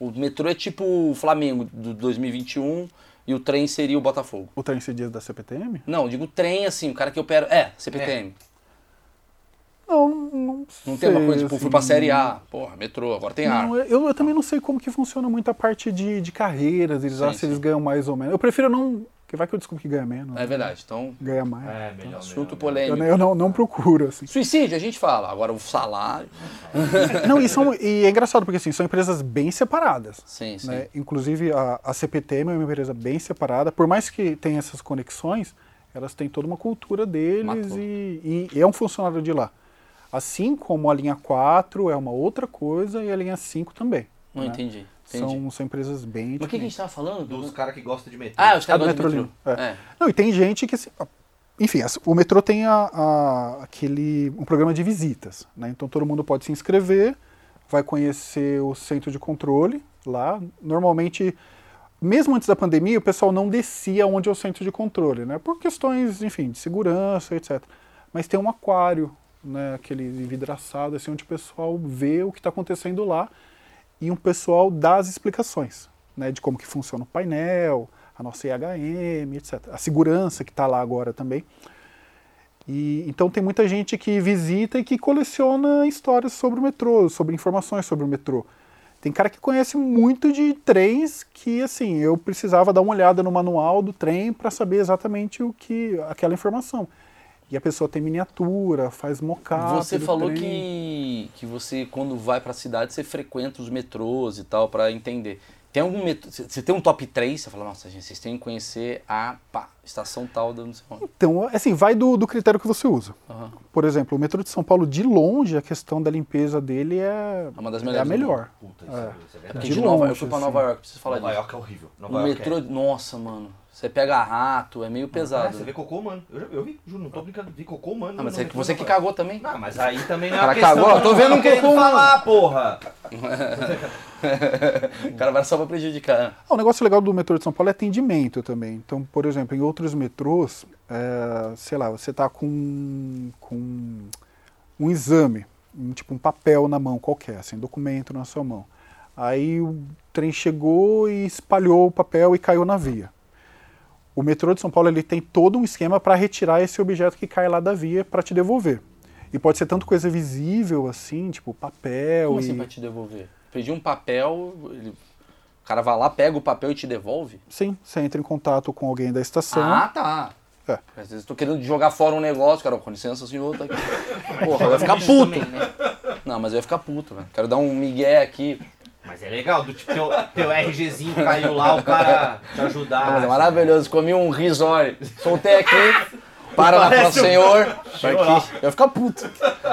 O metrô é tipo o Flamengo do 2021 e o trem seria o Botafogo. o trem se diz da CPTM? Não, eu digo trem assim, o cara que opera. É, CPTM. Não, não Não tem uma coisa tipo, assim, fui pra série A, porra, metrô, agora tem ar. Não, eu, eu também não sei como que funciona muito a parte de, de carreiras, eles Sim, acham se eles sim. ganham mais ou menos. Eu prefiro não. Que vai que eu descubro que ganha menos. É né? verdade. Então, Ganha mais. É, melhor. assunto melhor, Eu, polêmico. não- eu não, não procuro, assim. Suicídio, a gente fala. Agora o salário. não, e, são, e é engraçado, porque assim, são empresas bem separadas. Sim, sim. né? Inclusive a, a CPTM é uma empresa bem separada, por mais que tenha essas conexões, elas têm toda uma cultura deles Matou. e, e é um funcionário de lá. Assim como a linha 4 é uma outra coisa e a linha 5 também. Não né? entendi. entendi. São, são empresas bem Mas o que, que a gente tava falando? Dos caras que gostam de metrô. Ah, os Ah, caras do gostam de metrô. Metrolino, É. Não, e tem gente que. assim, Enfim, o metrô tem a, a- aquele, um programa de visitas. Né? Então todo mundo pode se inscrever, vai conhecer o centro de controle lá. Normalmente mesmo antes da pandemia, o pessoal não descia onde é o centro de controle, né? Por questões, enfim, de segurança, etc. Mas tem um aquário, né? Aquele vidraçado, assim, onde o pessoal vê o que está acontecendo lá e um pessoal dá as explicações, né? De como que funciona o painel, a nossa IHM, etc. A segurança que está lá agora também. E, então tem muita gente que visita e que coleciona histórias sobre o metrô, sobre informações sobre o metrô. Tem cara que conhece muito de trens que, assim, eu precisava dar uma olhada no manual do trem para saber exatamente o que aquela informação. E a pessoa tem miniatura, faz mockup. Você falou que, que você, quando vai pra cidade, você frequenta os metrôs e tal, pra entender. Tem algum metrô. Você você tem um top 3, você fala, nossa, gente, vocês têm que conhecer a pá, estação tal da não sei onde. Então, assim, vai do, do critério que você usa. Aham. Por exemplo, o metrô de São Paulo, de longe, a questão da limpeza dele é, É uma das é a melhores melhor. Puta, isso É. é, isso é É verdade. De de Nova, eu fui pra assim. Nova York, preciso falar Nova disso. York é horrível. Nova O York metrô, é... nossa, mano. Você pega rato, é meio É, pesado. você vê cocô, mano. Eu, já- eu vi, juro, não tô brincando. Vi cocô, mano. Ah, mas você, você que Nova cagou também? Não, mas aí também não é Cara uma questão cagou, que tô eu vendo um cocô, mano. falar, porra. o cara vai só pra prejudicar. Ah, o negócio legal do metrô de São Paulo é atendimento também. Então, por exemplo, em outros metrôs, é, sei lá, você está com, com um exame, um, tipo um papel na mão qualquer, assim, documento na sua mão. Aí o trem chegou e espalhou o papel e caiu na via. O metrô de São Paulo ele tem todo um esquema para retirar esse objeto que cai lá da via para te devolver. E pode ser tanto coisa visível assim, tipo papel Como e assim pra te devolver? Pedir um papel, ele- o cara vai lá, pega o papel e te devolve? sim, você entra em contato com alguém da estação. Ah, tá. É. Às vezes eu tô querendo jogar fora um negócio, cara, com licença, senhor, tá aqui. Porra, vai ficar puto. Não, mas eu ia ficar puto, velho. Quero dar um migué aqui. Mas é legal, do tipo, teu, teu RGzinho caiu lá, o cara te ajudar. Mas é maravilhoso, comi um risório, soltei aqui, para lá para o um- senhor, lá. aqui. Eu ia ficar puto.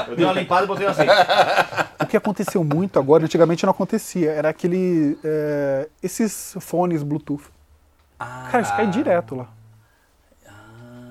Eu dei uma limpada e botei assim. O que aconteceu muito agora, antigamente não acontecia, era aquele. é, esses fones Bluetooth. Ah, Cara, isso cai direto lá.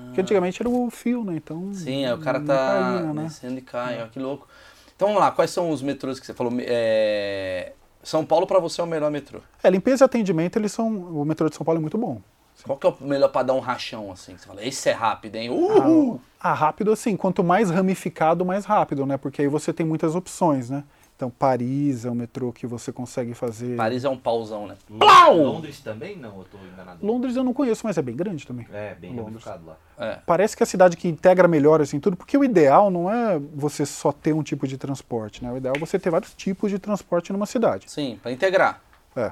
Porque antigamente era o fio, né? Então. sim, aí o cara tá caía, né? descendo e cai, ó, que louco. Então vamos lá, quais são os metrôs que você falou? É... São Paulo pra você é o melhor metrô. É, limpeza e atendimento, eles são. O metrô de São Paulo é muito bom. Qual que é o melhor pra dar um rachão, assim? que Você fala, esse é rápido, hein? Uhul! Ah, rápido assim, quanto mais ramificado, mais rápido, né? Porque aí você tem muitas opções, né? Então, Paris é um metrô que você consegue fazer. Paris é um pauzão, né? Londres também? Não, eu tô enganado. Londres eu não conheço, mas é bem grande também. É, bem Londres. ramificado lá. É. Parece que é a cidade que integra melhor assim tudo, porque o ideal não é você só ter um tipo de transporte, né? O ideal é você ter vários tipos de transporte numa cidade. Sim, pra integrar. É.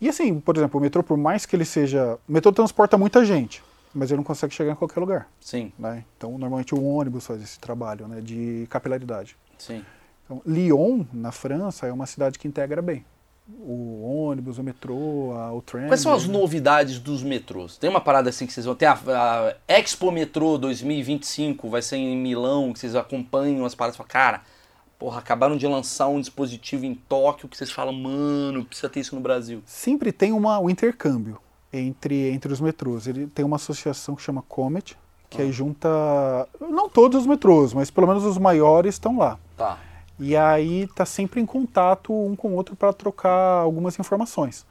E assim, por exemplo, o metrô, por mais que ele seja. O metrô transporta muita gente, mas ele não consegue chegar em qualquer lugar. Sim, Né? Então, normalmente o ônibus faz esse trabalho né, de capilaridade. sim. Então, Lyon, na França, é uma cidade que integra bem. O ônibus, o metrô, a- o trem. Quais são as novidades dos metrôs? Tem uma parada assim que vocês vão. Tem a, a Expo Metrô 2025, vai ser em Milão, que vocês acompanham as paradas e falam, cara, porra, acabaram de lançar um dispositivo em Tóquio que vocês falam, mano, precisa ter isso no Brasil. Sempre tem uma, um intercâmbio entre, entre os metrôs. Ele tem uma associação que chama Comet, que aí junta. Não todos os metrôs, mas pelo menos os maiores estão lá. Tá. E aí tá sempre em contato um com o outro para trocar algumas informações.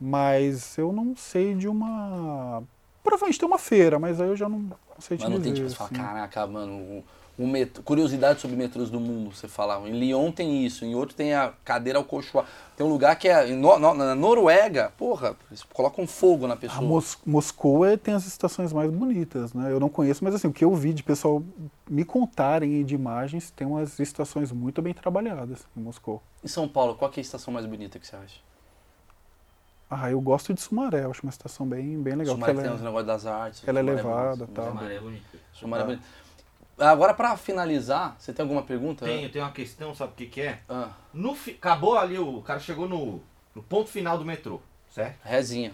Mas eu não sei de uma. Provavelmente tem uma feira, mas aí eu já não, não sei te Mas não tem dizer. tipo, você fala, assim. caraca, mano, o, o metrô, curiosidade sobre metrôs do mundo, você fala. Em Lyon tem isso, em outro tem a cadeira ao cochoar. Tem um lugar que é. No- no- na Noruega, porra, eles colocam fogo na A pessoa. Mos Moscou é- tem as estações mais bonitas, né? Eu não conheço, mas assim, o que eu vi de pessoal me contarem de imagens, tem umas estações muito bem trabalhadas em Moscou. Em São Paulo, qual que é a estação mais bonita que você acha? Ah, eu gosto de Sumaré, eu acho uma estação bem, bem legal. Sumaré tem ela uns é- negócios das artes. ela é elevada, bom, tal. Sumaré é bonito. Sumaré é bonito. Agora, pra finalizar, você tem alguma pergunta? Tenho, tenho uma questão, sabe o que que é? Ah, No fi- Acabou ali, o cara chegou no, no ponto final do metrô, certo? rezinha.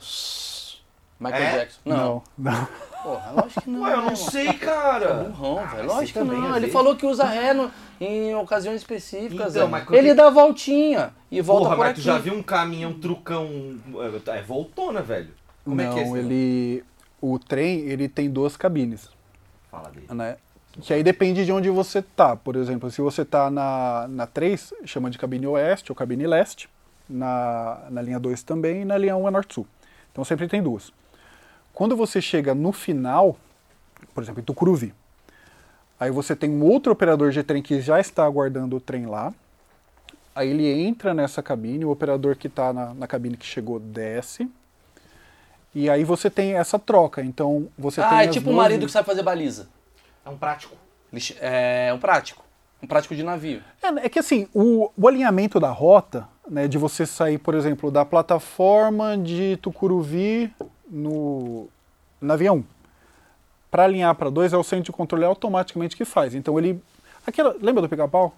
Michael É? Jackson. Não. Não, não. Porra, lógico que não. Ué, eu não irmão. sei, cara. Burrão, Ah, velho. mas Lógico que também, não. às Ele vezes. falou que usa ré no- em ocasiões específicas. Então, mas Ele tem- dá voltinha e volta Porra, por mas aqui. tu já viu um caminhão trucão. É voltona, velho. Como não, é que é esse ele. O trem, ele tem duas cabines. Fala dele. né? Que aí depende de onde você tá. Por exemplo, se você tá na, na 3, chama de cabine oeste ou cabine leste. Na, na linha 2 também, e na linha 1 é norte-sul. Então sempre tem duas. Quando você chega no final, por exemplo, em Tucuruvi, aí você tem um outro operador de trem que já está aguardando o trem lá. Aí ele entra nessa cabine, o operador que está na, na cabine que chegou desce. E aí você tem essa troca. Então você tem Ah, é tipo duas marido linhas. que sabe fazer baliza. É um prático. É um prático. Um prático de navio. É, é que assim, o, o alinhamento da rota, né, de você sair, por exemplo, da plataforma de Tucuruvi no, na avião, para alinhar para dois, é o centro de controle automaticamente que faz. Então ele. Aquela, lembra do pica-pau?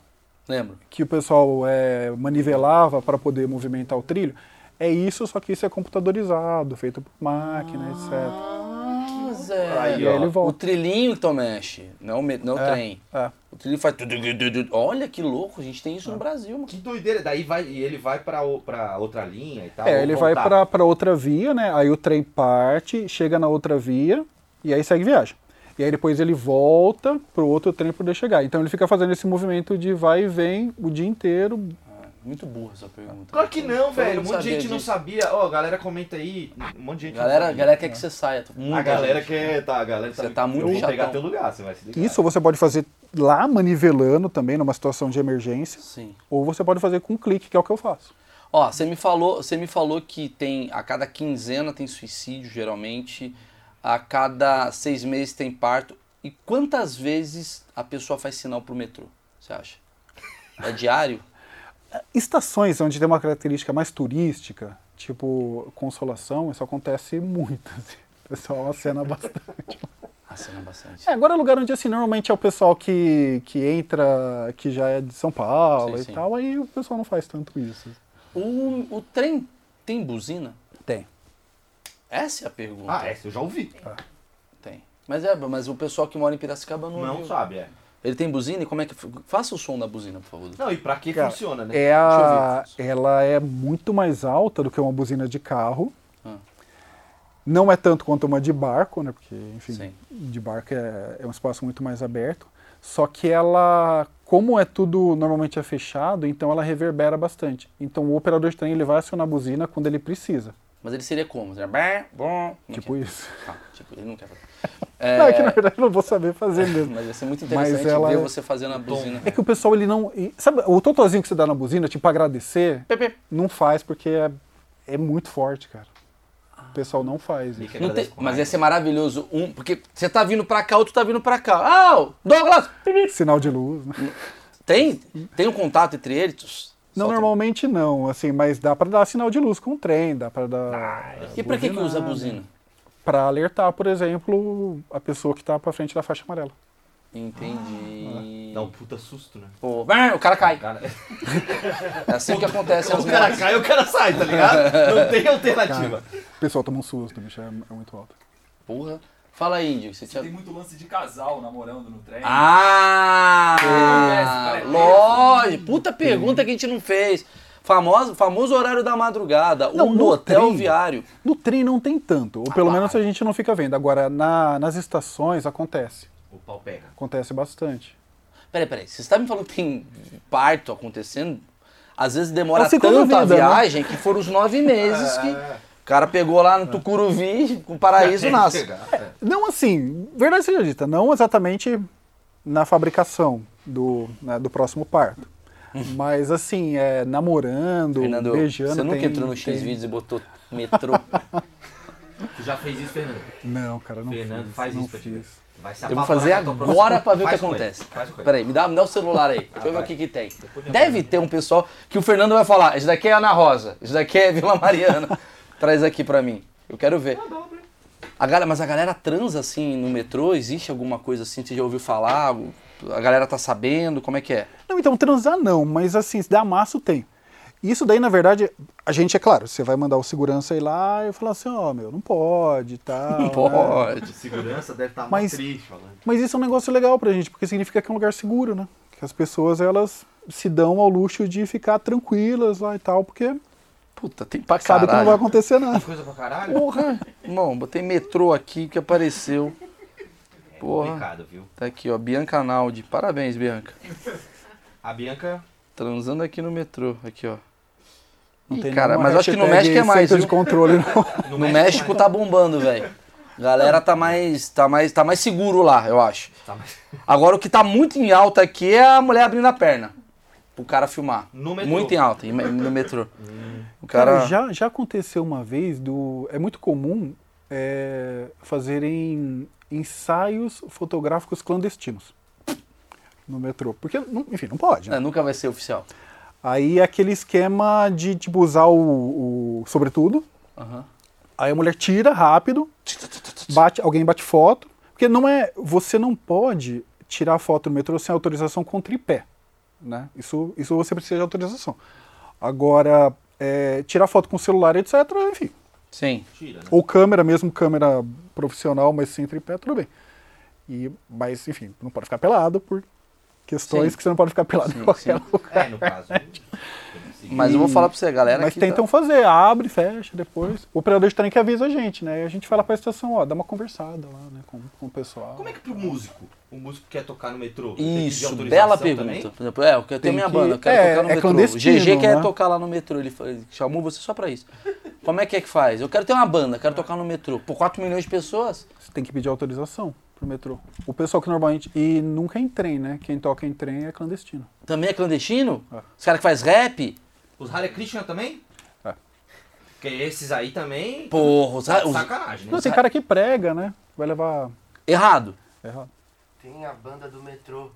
Lembro. Que o pessoal é, manivelava para poder movimentar o trilho? É isso, só que isso é computadorizado, feito por máquina, etc. Ah, Zé. Aí, E aí ó. ele O volta. trilhinho então mexe, não o, não o É, trem. é. O trilhinho faz. tu, tu, tu, tu, tu. Olha que louco, a gente tem isso no Brasil, mano. Que doideira. Daí vai, e ele vai pra, o- pra outra linha e tal. É, ele vai voltar. para outra via, né? Aí o trem parte, chega na outra via e aí segue viagem. E aí depois ele volta pro outro trem poder chegar. Então ele fica fazendo esse movimento de vai e vem o dia inteiro. Muito burra essa pergunta. Claro que não, Todo velho. Um monte de gente não disso. sabia. Ó, galera comenta aí. Um monte de gente. não Galera, sabia. galera quer que você saia. Muita A galera gente. quer. Tá, a galera Você tá muito Eu vou chatão. pegar teu lugar, você vai se ligar. Isso você pode fazer lá manivelando também numa situação de emergência, Sim. ou você pode fazer com um clique, que é o que eu faço. Ó, você me falou, você me falou que tem a cada quinzena tem suicídio geralmente, a cada seis meses tem parto. E quantas vezes a pessoa faz sinal pro metrô? Você acha? É diário? Estações onde tem uma característica mais turística, tipo Consolação, isso acontece muito. assim. O pessoal acena bastante. Acena bastante. É, agora é lugar onde assim, normalmente é o pessoal que, que entra, que já é de São Paulo Sim, e sim. tal, aí o pessoal não faz tanto isso. O, o trem tem buzina? Tem. Essa é a pergunta. Ah, essa eu já ouvi. Tem. Mas é, mas o pessoal que mora em Piracicaba não, Não ouviu. sabe, é. Ele tem buzina e como é que faça o som da buzina, por favor? Não, e pra que Cara, funciona, né? É a, Deixa eu ela é muito mais alta do que uma buzina de carro. Ah. Não é tanto quanto uma de barco, né? Porque, enfim, Sim. de barco é, é um espaço muito mais aberto. Só que ela, como é tudo normalmente é fechado, então ela reverbera bastante. Então o operador de trem ele vai acionar a buzina quando ele precisa. Mas ele seria como? Seria bem, bom. como Tipo é? isso. Ah, tipo, ele não quer fazer. Não, é que na verdade eu não vou saber fazer mesmo. Mas ia ser muito interessante ela ver é- você fazendo a buzina. É que o pessoal ele não. Sabe, o totozinho que você dá na buzina, tipo, agradecer, Pepe. não faz porque é, é muito forte, cara. O pessoal não faz isso. Não tem- mas ia ser maravilhoso. Um, porque você tá vindo pra cá, outro tá vindo pra cá. Ah, o Douglas! Sinal de luz, né? Tem? Tem um contato entre eles? Não, normalmente não, assim, mas dá pra dar sinal de luz com o trem, dá pra dar. E pra que, que usa a buzina? Pra alertar, por exemplo, a pessoa que tá pra frente da faixa amarela. Entendi. Dá um puta susto, né? Pô, o cara cai. Cara, É assim que acontece o cara cai, o cara sai, tá ligado? Não tem alternativa. O pessoal toma um susto, bicho, é, é muito alto. Porra. Fala aí, Índio. Você tinha... Tem muito lance de casal namorando no trem. Ah! Acontece, Lógico. Puta pergunta que a gente não fez. Famoso, famoso horário da madrugada. Não, um no motel trem- viário. No trem não tem tanto, ou pelo menos a gente não fica vendo. Agora, na- nas estações acontece. O pau pega. Acontece bastante. Peraí, peraí. Você está me falando que tem parto acontecendo? Às vezes demora É tanto a vida, né? viagem que foram os nove meses que o cara pegou lá no Tucuruvi, com o paraíso nasce. Chegar, é. Não assim, verdade seja dita, não exatamente na fabricação do, né, do próximo parto. Mas assim, é, namorando, Fernando, beijando. você nunca tem- entrou no tem- X-Vídeos e botou metrô? Tu já fez isso, Fernando? Não, cara, não Fernando, fiz. faz não isso fiz. Vai se Eu vou fazer agora pra ver o que acontece. Peraí, me dá, me dá o celular aí. Deixa eu ver o que, que tem. Deve ter um pessoal que o Fernando vai falar. Isso daqui é Ana Rosa, isso daqui é Vila Mariana. Traz aqui pra mim. Eu quero ver. A galera, mas a galera transa assim no metrô? Existe alguma coisa assim? Você já ouviu falar? A galera tá sabendo? Como é que é? Não, então transar não, mas assim, se dá maço tem. Isso daí, na verdade, a gente, é claro, você vai mandar o segurança ir lá e falar assim, ó, meu, não pode, tá? Não pode. De segurança deve estar Mas- mais triste falando. Mas isso é um negócio legal pra gente, porque significa que é um lugar seguro, né? Que as pessoas, elas se dão ao luxo de ficar tranquilas lá e tal, porque Puta, tem pra sabe que não vai caralho. acontecer nada. Coisa pra caralho. Porra. Irmão, botei metrô aqui que apareceu. É Porra. complicado, viu? Tá aqui, ó. Bianca Naldi. Parabéns, Bianca. A Bianca. Transando aqui no metrô. Aqui, ó. Não Ih, tem cara, mas acho que no México é mais, de controle, não. No México tá bombando, velho. Galera tá mais, tá mais, tá mais seguro lá, eu acho. Tá, Agora o que tá muito em alta aqui é a mulher abrindo a perna pro cara filmar. No metrô. Muito em alta, no metrô. O Cara, cara, já, já aconteceu uma vez do. É muito comum é, fazerem ensaios fotográficos clandestinos no metrô. Porque, não- enfim, não pode. né? É, nunca vai ser oficial. Aí é aquele esquema de tipo, usar o, o sobretudo. Aham. Aí a mulher tira rápido, bate, alguém bate foto. Porque não é. Você não pode tirar foto no metrô sem autorização com tripé. Né? Isso, isso você precisa de autorização. Agora, é, tirar foto com celular, etc., enfim. Sim. Tira, né? Ou câmera, mesmo câmera profissional, mas sem tripé, tudo bem. E, mas, enfim, não pode ficar pelado por questões Sim. que você não pode ficar pelado Sim, em qualquer sim. lugar. É, no caso. Mas eu vou falar pra você, galera. Mas tentam tá- fazer, abre, fecha, depois. O operador de trem que avisa a gente, né? E a gente fala pra estação, ó, dá uma conversada lá, né, com, com o pessoal. Como é que pro músico, o músico quer tocar no metrô? Isso, autorização bela também? pergunta. Por exemplo, é, eu tenho Tem minha que- banda, eu quero é, tocar no é metrô. O clandestino, GG quer né? tocar lá no metrô, ele chamou você só pra isso. Como é que é que faz? Eu quero ter uma banda, quero tocar no metrô. Por 4 milhões de pessoas? Você tem que pedir autorização pro metrô. O pessoal que normalmente. E nunca é em trem, né? Quem toca em trem é clandestino. Também é clandestino? É. Os caras que faz rap? Os Hare Krishna também? É. Porque esses aí também. Porra, os, Tá os- Sacanagem, né? Não, tem cara que prega, né? Vai levar. errado. errado. Tem a banda do metrô,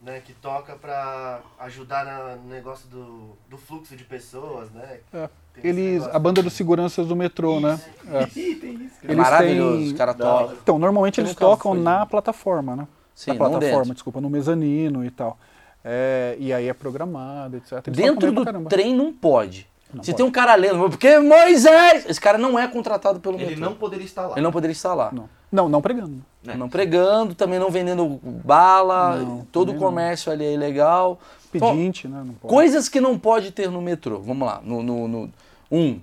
né, que toca pra ajudar na- no negócio do, do fluxo de pessoas, né? É. Tem Eles, a banda dos seguranças do metrô, né? É. É Eles maravilhoso, têm- os caras tocam. Então, normalmente eles tocam fui. na plataforma, né? Sim, na plataforma, desculpa, no mezanino e tal. É, e aí é programado, etc. Eles Dentro do trem não pode. Não Se pode. tem um cara lendo, porque Moisés! Esse cara não é contratado pelo Ele metrô. não poderia estar lá. Ele não poderia estar lá. Não, não, não pregando. né? Não pregando, também não vendendo bala, Não, todo o também não. comércio ali é ilegal. Bom, Pedinte, né? Não pode. Coisas que não pode ter no metrô. Vamos lá. No, no- no- um,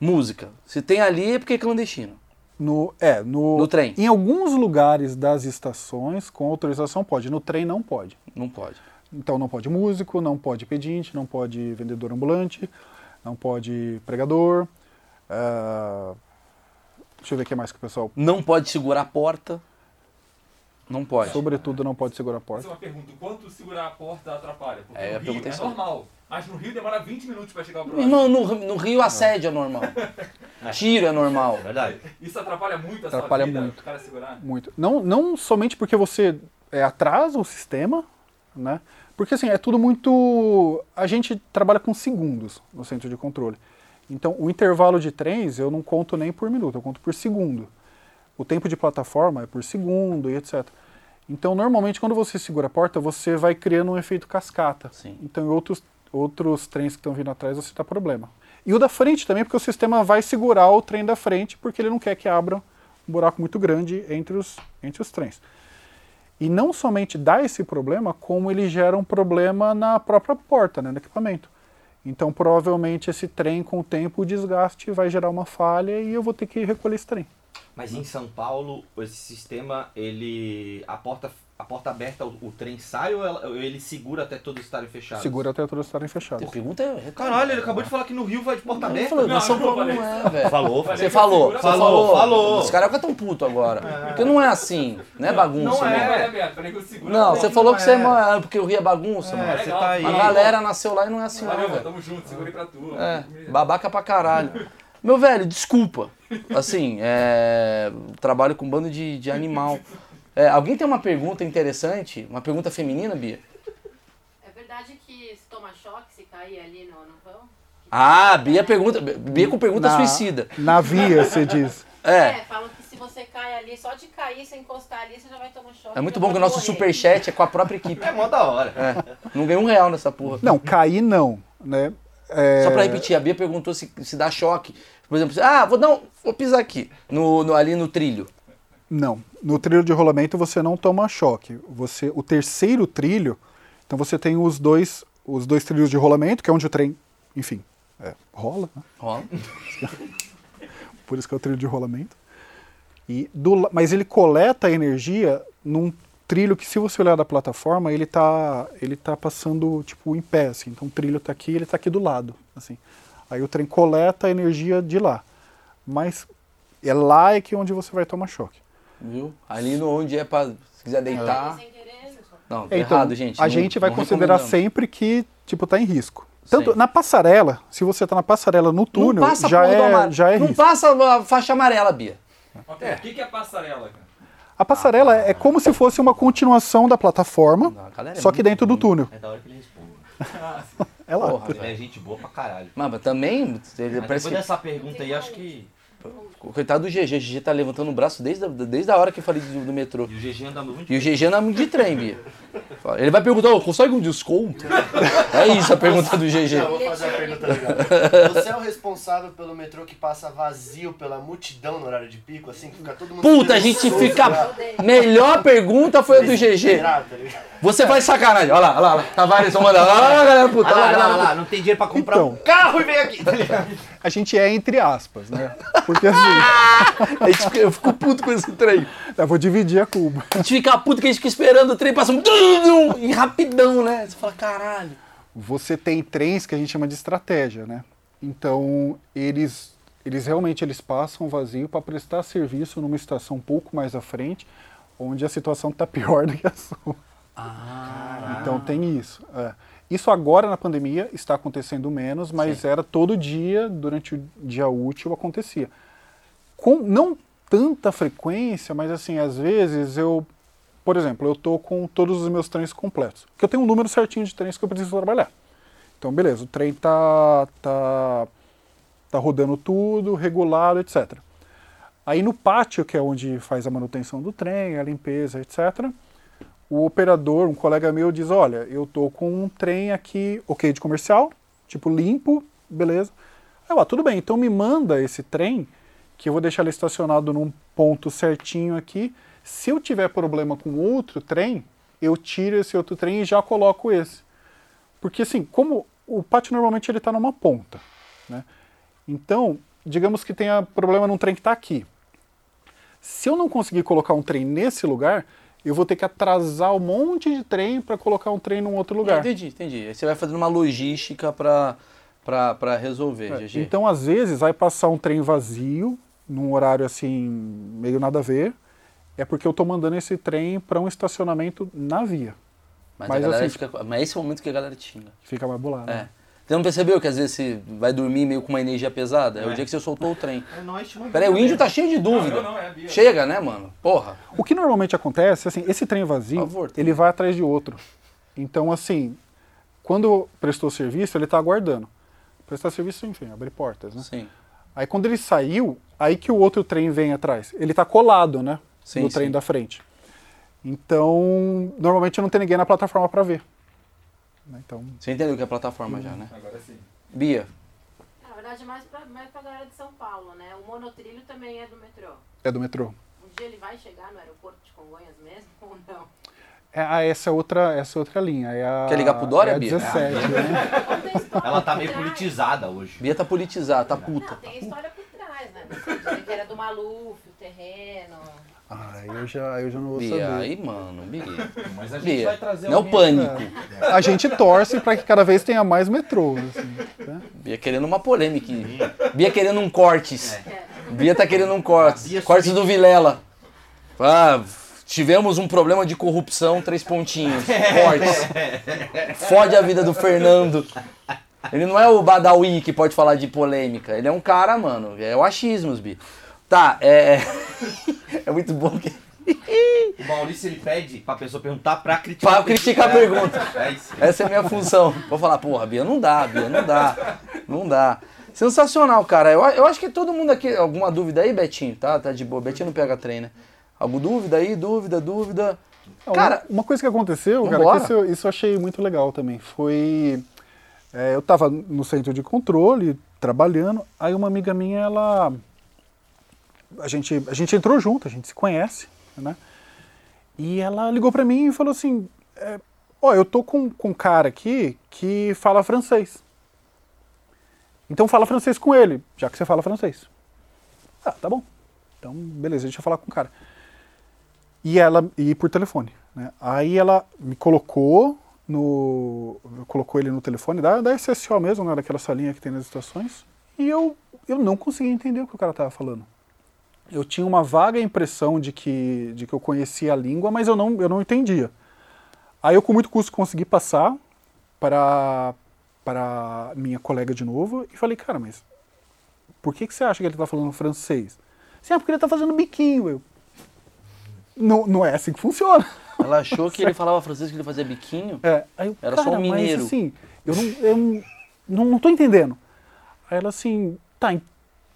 música. Se tem ali é porque é clandestino. No, é, no, No trem. Em alguns lugares das estações, com autorização, pode. No trem, não pode. Não pode. Então, não pode músico, não pode pedinte, não pode vendedor ambulante, não pode pregador. ah, deixa eu ver o que mais que o pessoal. Não pode segurar a porta. Não pode. Sobretudo, não pode segurar a Essa é porta. uma pergunta. Quanto segurar a porta atrapalha? Porque É, no Rio é aí. normal. Mas no Rio demora 20 minutos pra chegar ao próximo. Irmão, no, no Rio assédio é normal. Tiro é normal. É verdade. Isso atrapalha muito a Atrapalha sua vida, muito. o cara segurar. Muito. Não, não somente porque você é, atrasa o sistema, né? Porque assim, é tudo muito. A gente trabalha com segundos no centro de controle. Então, o intervalo de trens eu não conto nem por minuto, eu conto por segundo. O tempo de plataforma é por segundo e etc. Então, normalmente, quando você segura a porta, você vai criando um efeito cascata. Sim. Então, em outros, outros trens que estão vindo atrás, você dá problema. E o da frente também, porque o sistema vai segurar o trem da frente, porque ele não quer que abra um buraco muito grande entre os, entre os trens. E não somente dá esse problema, como ele gera um problema na própria porta, né, no equipamento. Então, provavelmente, esse trem, com o tempo, o desgaste vai gerar uma falha e eu vou ter que recolher esse trem. Mas em São Paulo, esse sistema, ele. A porta, a porta aberta, o, o trem sai ou, ela- ou ele segura até todos estarem fechados? Segura até todos estarem A fechados. pergunta é. Caralho, ele acabou de falar que no Rio vai de porta Ele aberta. falou, Não, São não Paulo não é, velho. Falou. Você falou, você Falou, falou. falou. Os caras ficam tão puto agora. Porque não é assim, não é bagunça, não é. seguro Não, a você falou que você é é. porque o Rio é bagunça, É, mano. você tá aí. A galera nasceu lá e não é assim, não, Valeu, velho. tamo junto, segurei pra tu. É, babaca pra caralho. Meu velho, desculpa. Assim, é. Trabalho com um bando de, de animal. É, alguém tem uma pergunta interessante? Uma pergunta feminina, Bia? É verdade que se toma choque se cair ali no, no vão? Ah, Bia pergunta. Bia com pergunta Na- suicida. Na via, você diz. É. falam que se você cai ali, só de cair, você encostar ali, você já vai tomar choque. É muito bom que o nosso superchat é com a própria equipe. É mó da hora. É. Não ganhei um real nessa porra. Não, cair não, né? É, Só pra repetir, a Bia perguntou se, se dá choque. Por exemplo, ah, vou, não, vou pisar aqui, no, no- ali no trilho. Não. No trilho de rolamento você não toma choque. Você, o terceiro trilho, então você tem os dois, os dois trilhos de rolamento, que é onde o trem, enfim, é, rola, né? Ó, por isso que é o trilho de rolamento. E do, mas ele coleta energia num trilho que, se você olhar da plataforma, ele tá, ele tá passando tipo em pé, assim. Então o trilho tá aqui, ele tá aqui do lado, assim. Aí o trem coleta a energia de lá. Mas é lá é que onde você vai tomar choque. Viu? Ali no onde é pra. Se quiser deitar. Não, tá É, então, errado, gente. a Não- gente vai considerar sempre que tipo tá em risco. Tanto Sim. na passarela, se você tá na passarela no túnel, não passa a já é já é Não risco. passa a faixa amarela, Bia. Ok, O que, que é passarela, cara? A passarela é como se fosse uma continuação da plataforma, Não, é só que muito dentro do túnel. É da hora que ele responde. É lá. Porra, Ele é gente boa pra caralho. Mas, mas também, ele Mas depois que. dessa pergunta aí, acho que. Coitado do GG, o GG tá levantando o braço desde a, desde a hora que eu falei do, do metrô. E o GG anda muito E o GG anda muito de trem, Bia. Ele vai perguntar, "Ô, consegue um desconto? É isso a pergunta do Eu GG. vou fazer a pergunta legal. Você é o responsável pelo metrô que passa vazio pela multidão no horário de pico, assim, que fica todo mundo. Puta, a gente preguiçoso fica. pra- Melhor pergunta foi a do GG. Tá? Você faz sacanagem. Olha lá, olha lá, olha lá. Tavares só manda. Olha lá, galera puta. Olha lá, lá, lá, não tem dinheiro pra comprar Então. um carro e vem aqui. tá? A gente é entre aspas, né? Porque assim, Eu fico puto com esse trem. eu vou dividir a Cuba. A gente fica puto que a gente fica esperando o trem passar um e rapidão, né? Você fala, caralho. Você tem trens que a gente chama de estratégia, né? Então, eles eles realmente eles passam vazio para prestar serviço numa estação um pouco mais à frente, onde a situação está pior do que a sua. Então tem isso. é. Isso agora na pandemia está acontecendo menos, mas era todo dia, durante o dia útil, acontecia. Com não tanta frequência, mas assim, às vezes eu, por exemplo, eu tô com todos os meus trens completos. Porque eu tenho um número certinho de trens que eu preciso trabalhar. Então, beleza, o trem tá, tá, tá rodando tudo, regulado, etc. Aí no pátio, que é onde faz a manutenção do trem, a limpeza, etc., o operador, um colega meu, diz: Olha, eu tô com um trem aqui, ok, de comercial, tipo limpo, beleza. Eu, ah, tudo bem, então me manda esse trem, que eu vou deixar ele estacionado num ponto certinho aqui. Se eu tiver problema com outro trem, eu tiro esse outro trem e já coloco esse. Porque assim, como o pátio normalmente ele está numa ponta, né? Então, digamos que tenha problema num trem que está aqui. Se eu não conseguir colocar um trem nesse lugar, eu vou ter que atrasar um monte de trem para colocar um trem num outro lugar. Entendi, entendi. Aí você vai fazendo uma logística pra resolver, É, GG. Então, às vezes, vai passar um trem vazio, num horário assim, meio nada a ver, é porque eu estou mandando esse trem para um estacionamento na via. mas, mas assim- fica. Mas esse é o momento que a galera xinga. Fica mais bolado. É. né? Você não percebeu que às vezes você vai dormir meio com uma energia pesada? É, o É. dia que você soltou o trem. É nóis, Peraí, o índio tá cheio de dúvida. Não, não, não, é. Chega, né, mano? Porra. O que normalmente acontece, assim, esse trem vazio, favor, ele vai atrás de outro. Então, assim, quando prestou serviço, ele está aguardando. Prestar serviço, enfim, abre portas, né? Sim. Aí quando ele saiu, aí que o outro trem vem atrás. Ele está colado, né? Sim, no trem sim. da frente. Então, normalmente não tem ninguém na plataforma para ver. Né? Então, Você entendeu que é plataforma já, né? Agora sim. Bia, Na verdade, é mais pra, mais pra galera de São Paulo, né? O monotrilho também é do metrô. é do metrô. Um dia ele vai chegar no aeroporto de Congonhas mesmo ou não? É, ah, essa é outra, essa é outra linha. É a, Quer ligar pro Dória, é a Bia? 17, né? Ou tem história Ela tá meio politizada hoje. Bia tá politizada, tá Não, puta. tem a história por trás, né? Que era do Maluf, o terreno. Ah, eu já, eu já não vou Bia, saber. aí, mano, Bia. Mas a gente Bia, vai trazer não é pânico. A gente torce para que cada vez tenha mais metrô. assim, né? Bia querendo uma polêmica. Bia querendo um cortes. Bia tá querendo um cortes. Bia Cortes do Vilela. Ah, tivemos um problema de corrupção, três pontinhos. Cortes. Fode a vida do Fernando. Ele não é o Badawi que pode falar de polêmica. Ele é um cara, mano. É o achismos, Bi. Tá, é. É muito bom que. O Maurício ele pede pra pessoa perguntar pra criticar. Pra criticar a pergunta. É isso. Essa é a minha função. Vou falar, porra, Bia, não dá, Bia, não dá. Não dá. Sensacional, cara. Eu, eu acho que todo mundo aqui. Alguma dúvida aí, Betinho? Tá, tá de boa. Betinho não pega trem, né? Alguma dúvida aí? Dúvida, dúvida. Não, Cara, uma, uma coisa que aconteceu, cara, que isso, eu- isso eu achei muito legal também, foi... é, eu estava no centro de controle, trabalhando, aí uma amiga minha, ela... A gente, a gente entrou junto, a gente se conhece, né? E ela ligou para mim e falou assim, é, ó, eu tô com, com um cara aqui que fala francês. Então fala francês com ele, já que você fala francês. Ah, tá bom. Então, beleza, deixa eu falar com o cara. E ela e por telefone. Né? Aí ela me colocou no. colocou ele no telefone da, da SSO mesmo, né, daquela salinha que tem nas estações, e eu, eu não conseguia entender o que o cara estava falando. Eu tinha uma vaga impressão de que, de que eu conhecia a língua, mas eu não, eu não entendia. Aí eu com muito custo consegui passar para para minha colega de novo e falei, cara, mas por que, que você acha que ele está falando francês? Sim, é porque ele está fazendo biquinho. Eu, não, não é assim que funciona. Ela achou que ele falava francês, que ele fazia biquinho. É, aí eu, Era cara, só um mineiro. Mas assim, eu não, eu não, não, não tô entendendo. Aí ela assim, tá,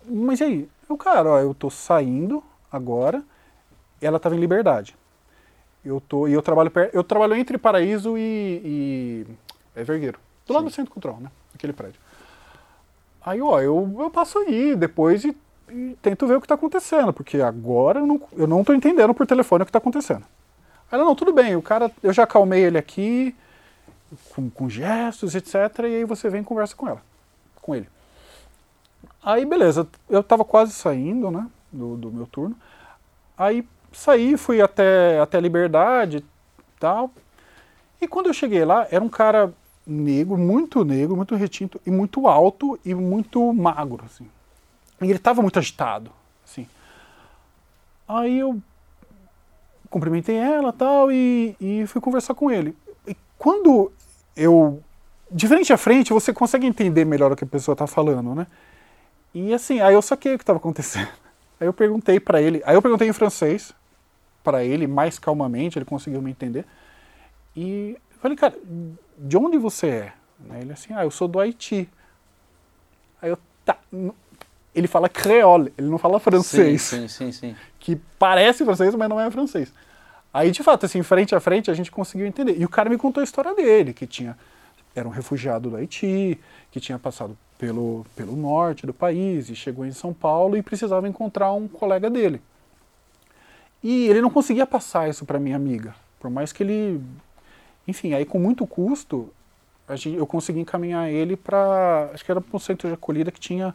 mas e aí? Eu, cara, ó, eu tô saindo agora, ela tava em liberdade. Eu tô, e eu trabalho per, eu trabalho entre Paraíso e, e é Vergueiro. Do lado do Centro Cultural, né? Aquele prédio. Aí, ó, eu, eu passo aí depois e, e tento ver o que tá acontecendo, porque agora eu não, eu não tô entendendo por telefone o que tá acontecendo. Aí ela, não, tudo bem, o cara, eu já acalmei ele aqui, com, com gestos, etc. E aí você vem e conversa com ela, com ele. Aí, beleza, eu tava quase saindo, né, do, do meu turno. Aí saí, fui até, até a Liberdade e tal. E quando eu cheguei lá, era um cara negro, muito negro, muito retinto, e muito alto e muito magro, assim. E ele tava muito agitado, assim. Aí eu cumprimentei ela tal, e, e fui conversar com ele. E quando eu. De frente a frente, você consegue entender melhor o que a pessoa está falando, né? E assim, aí eu saquei o que estava acontecendo. Aí eu perguntei para ele, aí eu perguntei em francês para ele, mais calmamente, ele conseguiu me entender. E falei, cara, de onde você é? Ele assim, ah, eu sou do Haiti. Aí eu, tá. Ele fala creole, ele não fala francês Sim, sim, sim, sim. que parece francês, mas não é francês. Aí, de fato, assim, frente a frente, a gente conseguiu entender. E o cara me contou a história dele, que tinha era um refugiado do Haiti, que tinha passado pelo, pelo norte do país e chegou em São Paulo e precisava encontrar um colega dele. E ele não conseguia passar isso para minha amiga, por mais que ele, enfim, aí com muito custo, gente, eu consegui encaminhar ele para, acho que era para um centro de acolhida que tinha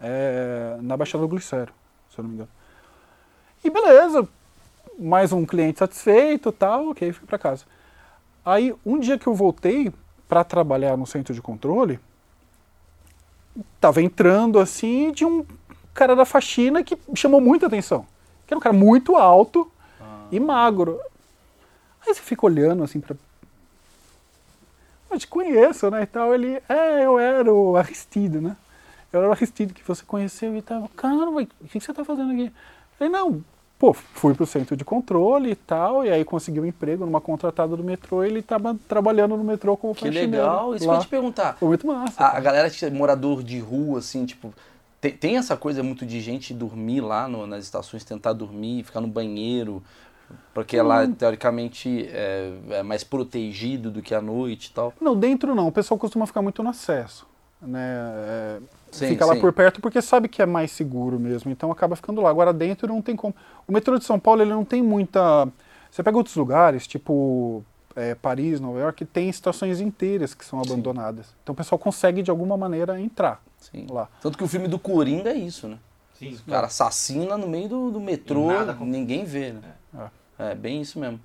é, na Baixada do Glicério, se eu não me engano. E beleza, mais um cliente satisfeito, tal, ok, fui para casa. Aí um dia que eu voltei para trabalhar no centro de controle, tava entrando assim de um cara da faxina que chamou muita atenção. Que era um cara muito alto e magro. Aí você fica olhando assim para eu te conheço, né, e tal. Ele, é, eu era o Aristido, né? Eu era o Aristido que você conheceu e tal. Cara, o que que você tá fazendo aqui? Falei, não, pô, fui pro centro de controle e tal, e aí consegui um emprego numa contratada do metrô e ele tava trabalhando no metrô como Que legal. Isso que eu lá. ia te perguntar. Foi muito massa. A, a galera é morador de rua, assim, tipo, tem, tem essa coisa muito de gente dormir lá no- nas estações, tentar dormir, ficar no banheiro, porque lá, Hum. teoricamente, é, é mais protegido do que à noite e tal. Não, dentro não. O pessoal costuma ficar muito no acesso. Né? É, Sim, fica lá sim. por perto porque sabe que é mais seguro mesmo. Então acaba ficando lá. Agora dentro não tem como. O metrô de São Paulo ele não tem muita. Você pega outros lugares, tipo é, Paris, Nova York, tem estações inteiras que são abandonadas. Então o pessoal consegue de alguma maneira entrar Sim. lá. Tanto que o filme do Coringa é isso, né? Sim. O cara assassina no meio do, do metrô, nada com- ninguém vê, né? É. bem isso mesmo.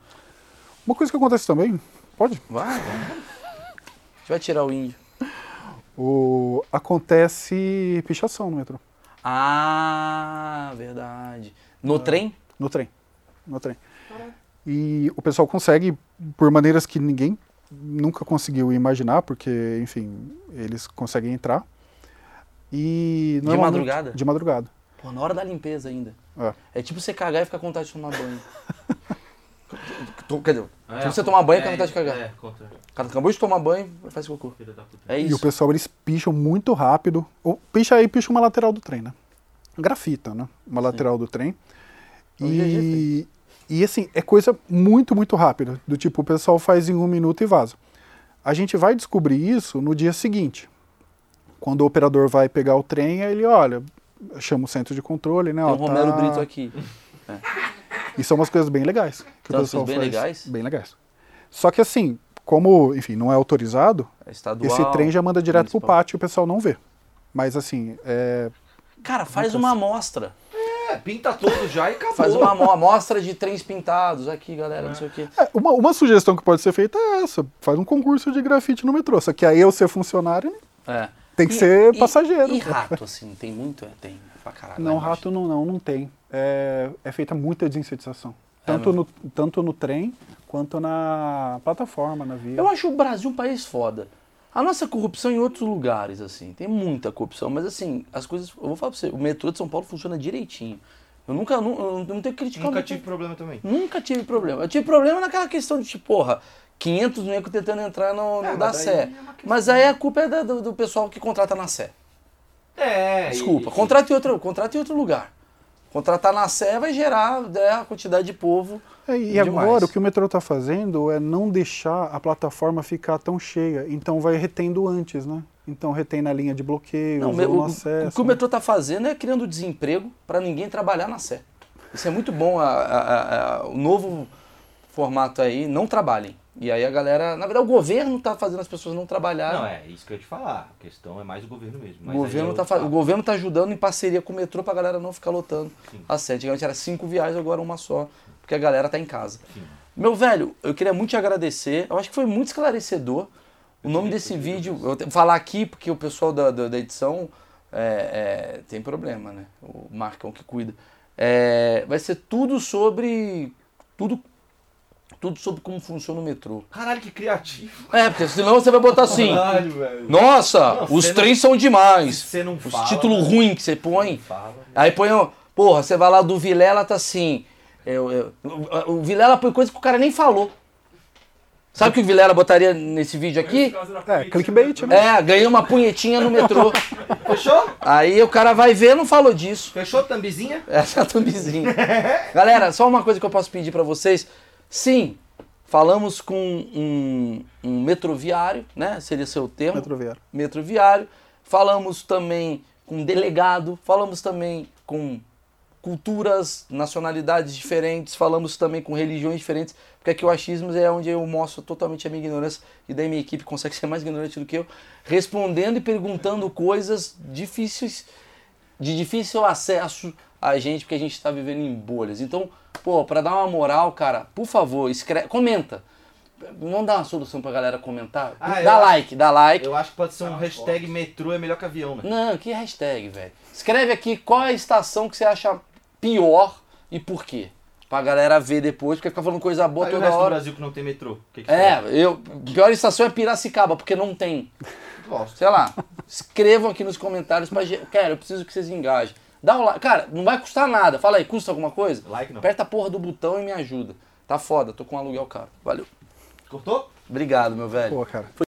Uma coisa que acontece também, pode? Vai. A gente vai tirar o índio. O, acontece pichação no metrô. Ah, verdade. No trem? No trem. No trem. E o pessoal consegue, por maneiras que ninguém nunca conseguiu imaginar, porque, enfim, eles conseguem entrar. E De madrugada? De madrugada. Pô, na hora da limpeza ainda. É. É tipo você cagar e ficar com vontade de tomar banho. Tu- Quer dizer, É, tipo você tomar banho é, com vontade de cagar. É, contra. Cara acabou de tomar banho faz cocô. É E o isso. pessoal, eles picham muito rápido. Ou picha aí, picha uma lateral do trem, né? Grafita, né? Uma lateral do trem. É E, e assim, é coisa muito, muito rápida. Do tipo, o pessoal faz em um minuto e vaza. A gente vai descobrir isso no dia seguinte. Quando o operador vai pegar o trem, aí ele olha, chama o centro de controle, né? Tem ó, um Romero tá- Brito aqui. E são umas coisas bem legais. Que Tem o bem faz. legais? Bem legais. Só que assim, como, enfim, não é autorizado, É estadual. esse trem já manda direto pro pátio e o pessoal não vê. Mas assim, é, Cara, faz uma amostra. É, pinta todo já e acabou. Faz uma amo- amostra de trens pintados aqui, galera, não sei o quê. É, uma, uma sugestão que pode ser feita é essa: faz um concurso de grafite no metrô. Só que aí eu ser funcionário É. tem que E- ser e- passageiro. E rato, assim, tem muito? É, tem pra caralho. Não, embaixo. rato não, não, não tem. É, é feita muita desinsetização. É Tanto, mesmo? no, tanto no trem quanto na plataforma, na via. Eu acho o Brasil um país foda. A nossa corrupção em outros lugares, assim, tem muita corrupção, mas assim, as coisas. Eu vou falar pra você, o metrô de São Paulo funciona direitinho. Eu nunca, nu- eu não tenho que criticar Nunca tive problema também. Nunca tive problema. Eu tive problema naquela questão de, tipo, porra, 500 negros tentando entrar no, no É, da Sé. é. Mas aí a culpa é da- do, do pessoal que contrata na Sé. É, Desculpa, e- contrata em outro, contrata em outro lugar. Contratar na Sé vai gerar né, a quantidade de povo. É, e demais. agora o que o metrô está fazendo é não deixar a plataforma ficar tão cheia. Então vai retendo antes, né? Então retém na linha de bloqueio, Não, o, acesso. o que o metrô está fazendo é criando desemprego para ninguém trabalhar na Sé. Isso é muito bom, a- a- a- o novo formato aí, não trabalhem. E aí a galera, na verdade o governo está fazendo as pessoas não trabalharem. Não, é isso que eu ia te falar. A questão é mais o governo mesmo. O governo, tá eu- fa- o governo tá ajudando em parceria com o metrô pra galera não ficar lotando Sim. a sete. Antigamente era cinco viagens, agora uma só, porque a galera tá em casa. Sim. Meu velho, eu queria muito te agradecer. Eu acho que foi muito esclarecedor. O nome desse vídeo, eu vou falar aqui porque o pessoal da, da, da edição é, é, tem problema, né? O Marcão que cuida. É, vai ser tudo sobre. Tudo, tudo sobre como funciona o metrô. Caralho, que criativo. É, porque senão você vai botar assim. Caralho, velho. Nossa, Não, os você trens são demais. Você não Os fala. títulos né? ruins que você põe. Fala. Aí põe, ó, porra, você vai lá do Vilela, tá assim. eu- eu- o, o Vilela põe coisa que o cara nem falou. Sabe o que o Vilela botaria nesse vídeo aqui? É, clickbait, né? É, ganhei uma punhetinha no metrô. Fechou? Aí o cara vai ver não falou disso. Fechou, Tambizinha? Essa é a thumbzinha. Galera, só uma coisa que eu posso pedir pra vocês. Sim, falamos com um, um metroviário, né? Seria seu termo Metroviário. metroviário, falamos também com um delegado, falamos também com culturas, nacionalidades diferentes, falamos também com religiões diferentes, porque aqui o achismos é onde eu mostro totalmente a minha ignorância e daí minha equipe consegue ser mais ignorante do que eu, respondendo e perguntando coisas difíceis, de difícil acesso a gente, porque a gente está vivendo em bolhas. Então, pô, para dar uma moral, cara, por favor, escreve, comenta. Vamos dar uma solução pra galera comentar? Ah, dá acho- like, dá like. Eu acho que pode ser um hashtag metrô é melhor que avião, né? Não, que hashtag, velho. Escreve aqui qual é a estação que você acha pior e por quê. Pra galera ver depois, porque fica falando coisa boa Aí o toda resto do hora. Brasil que não tem metrô. O que que É, eu. Pior estação é Piracicaba, porque não tem. Sei lá. Escrevam aqui nos comentários pra gente. Cara, eu preciso que vocês engajem. Dá um like. Cara, não vai custar nada. Fala aí, custa alguma coisa? Like não. Aperta a porra do botão e me ajuda. Tá foda, tô com um aluguel caro. Valeu. Cortou? Obrigado, meu velho. Pô, cara.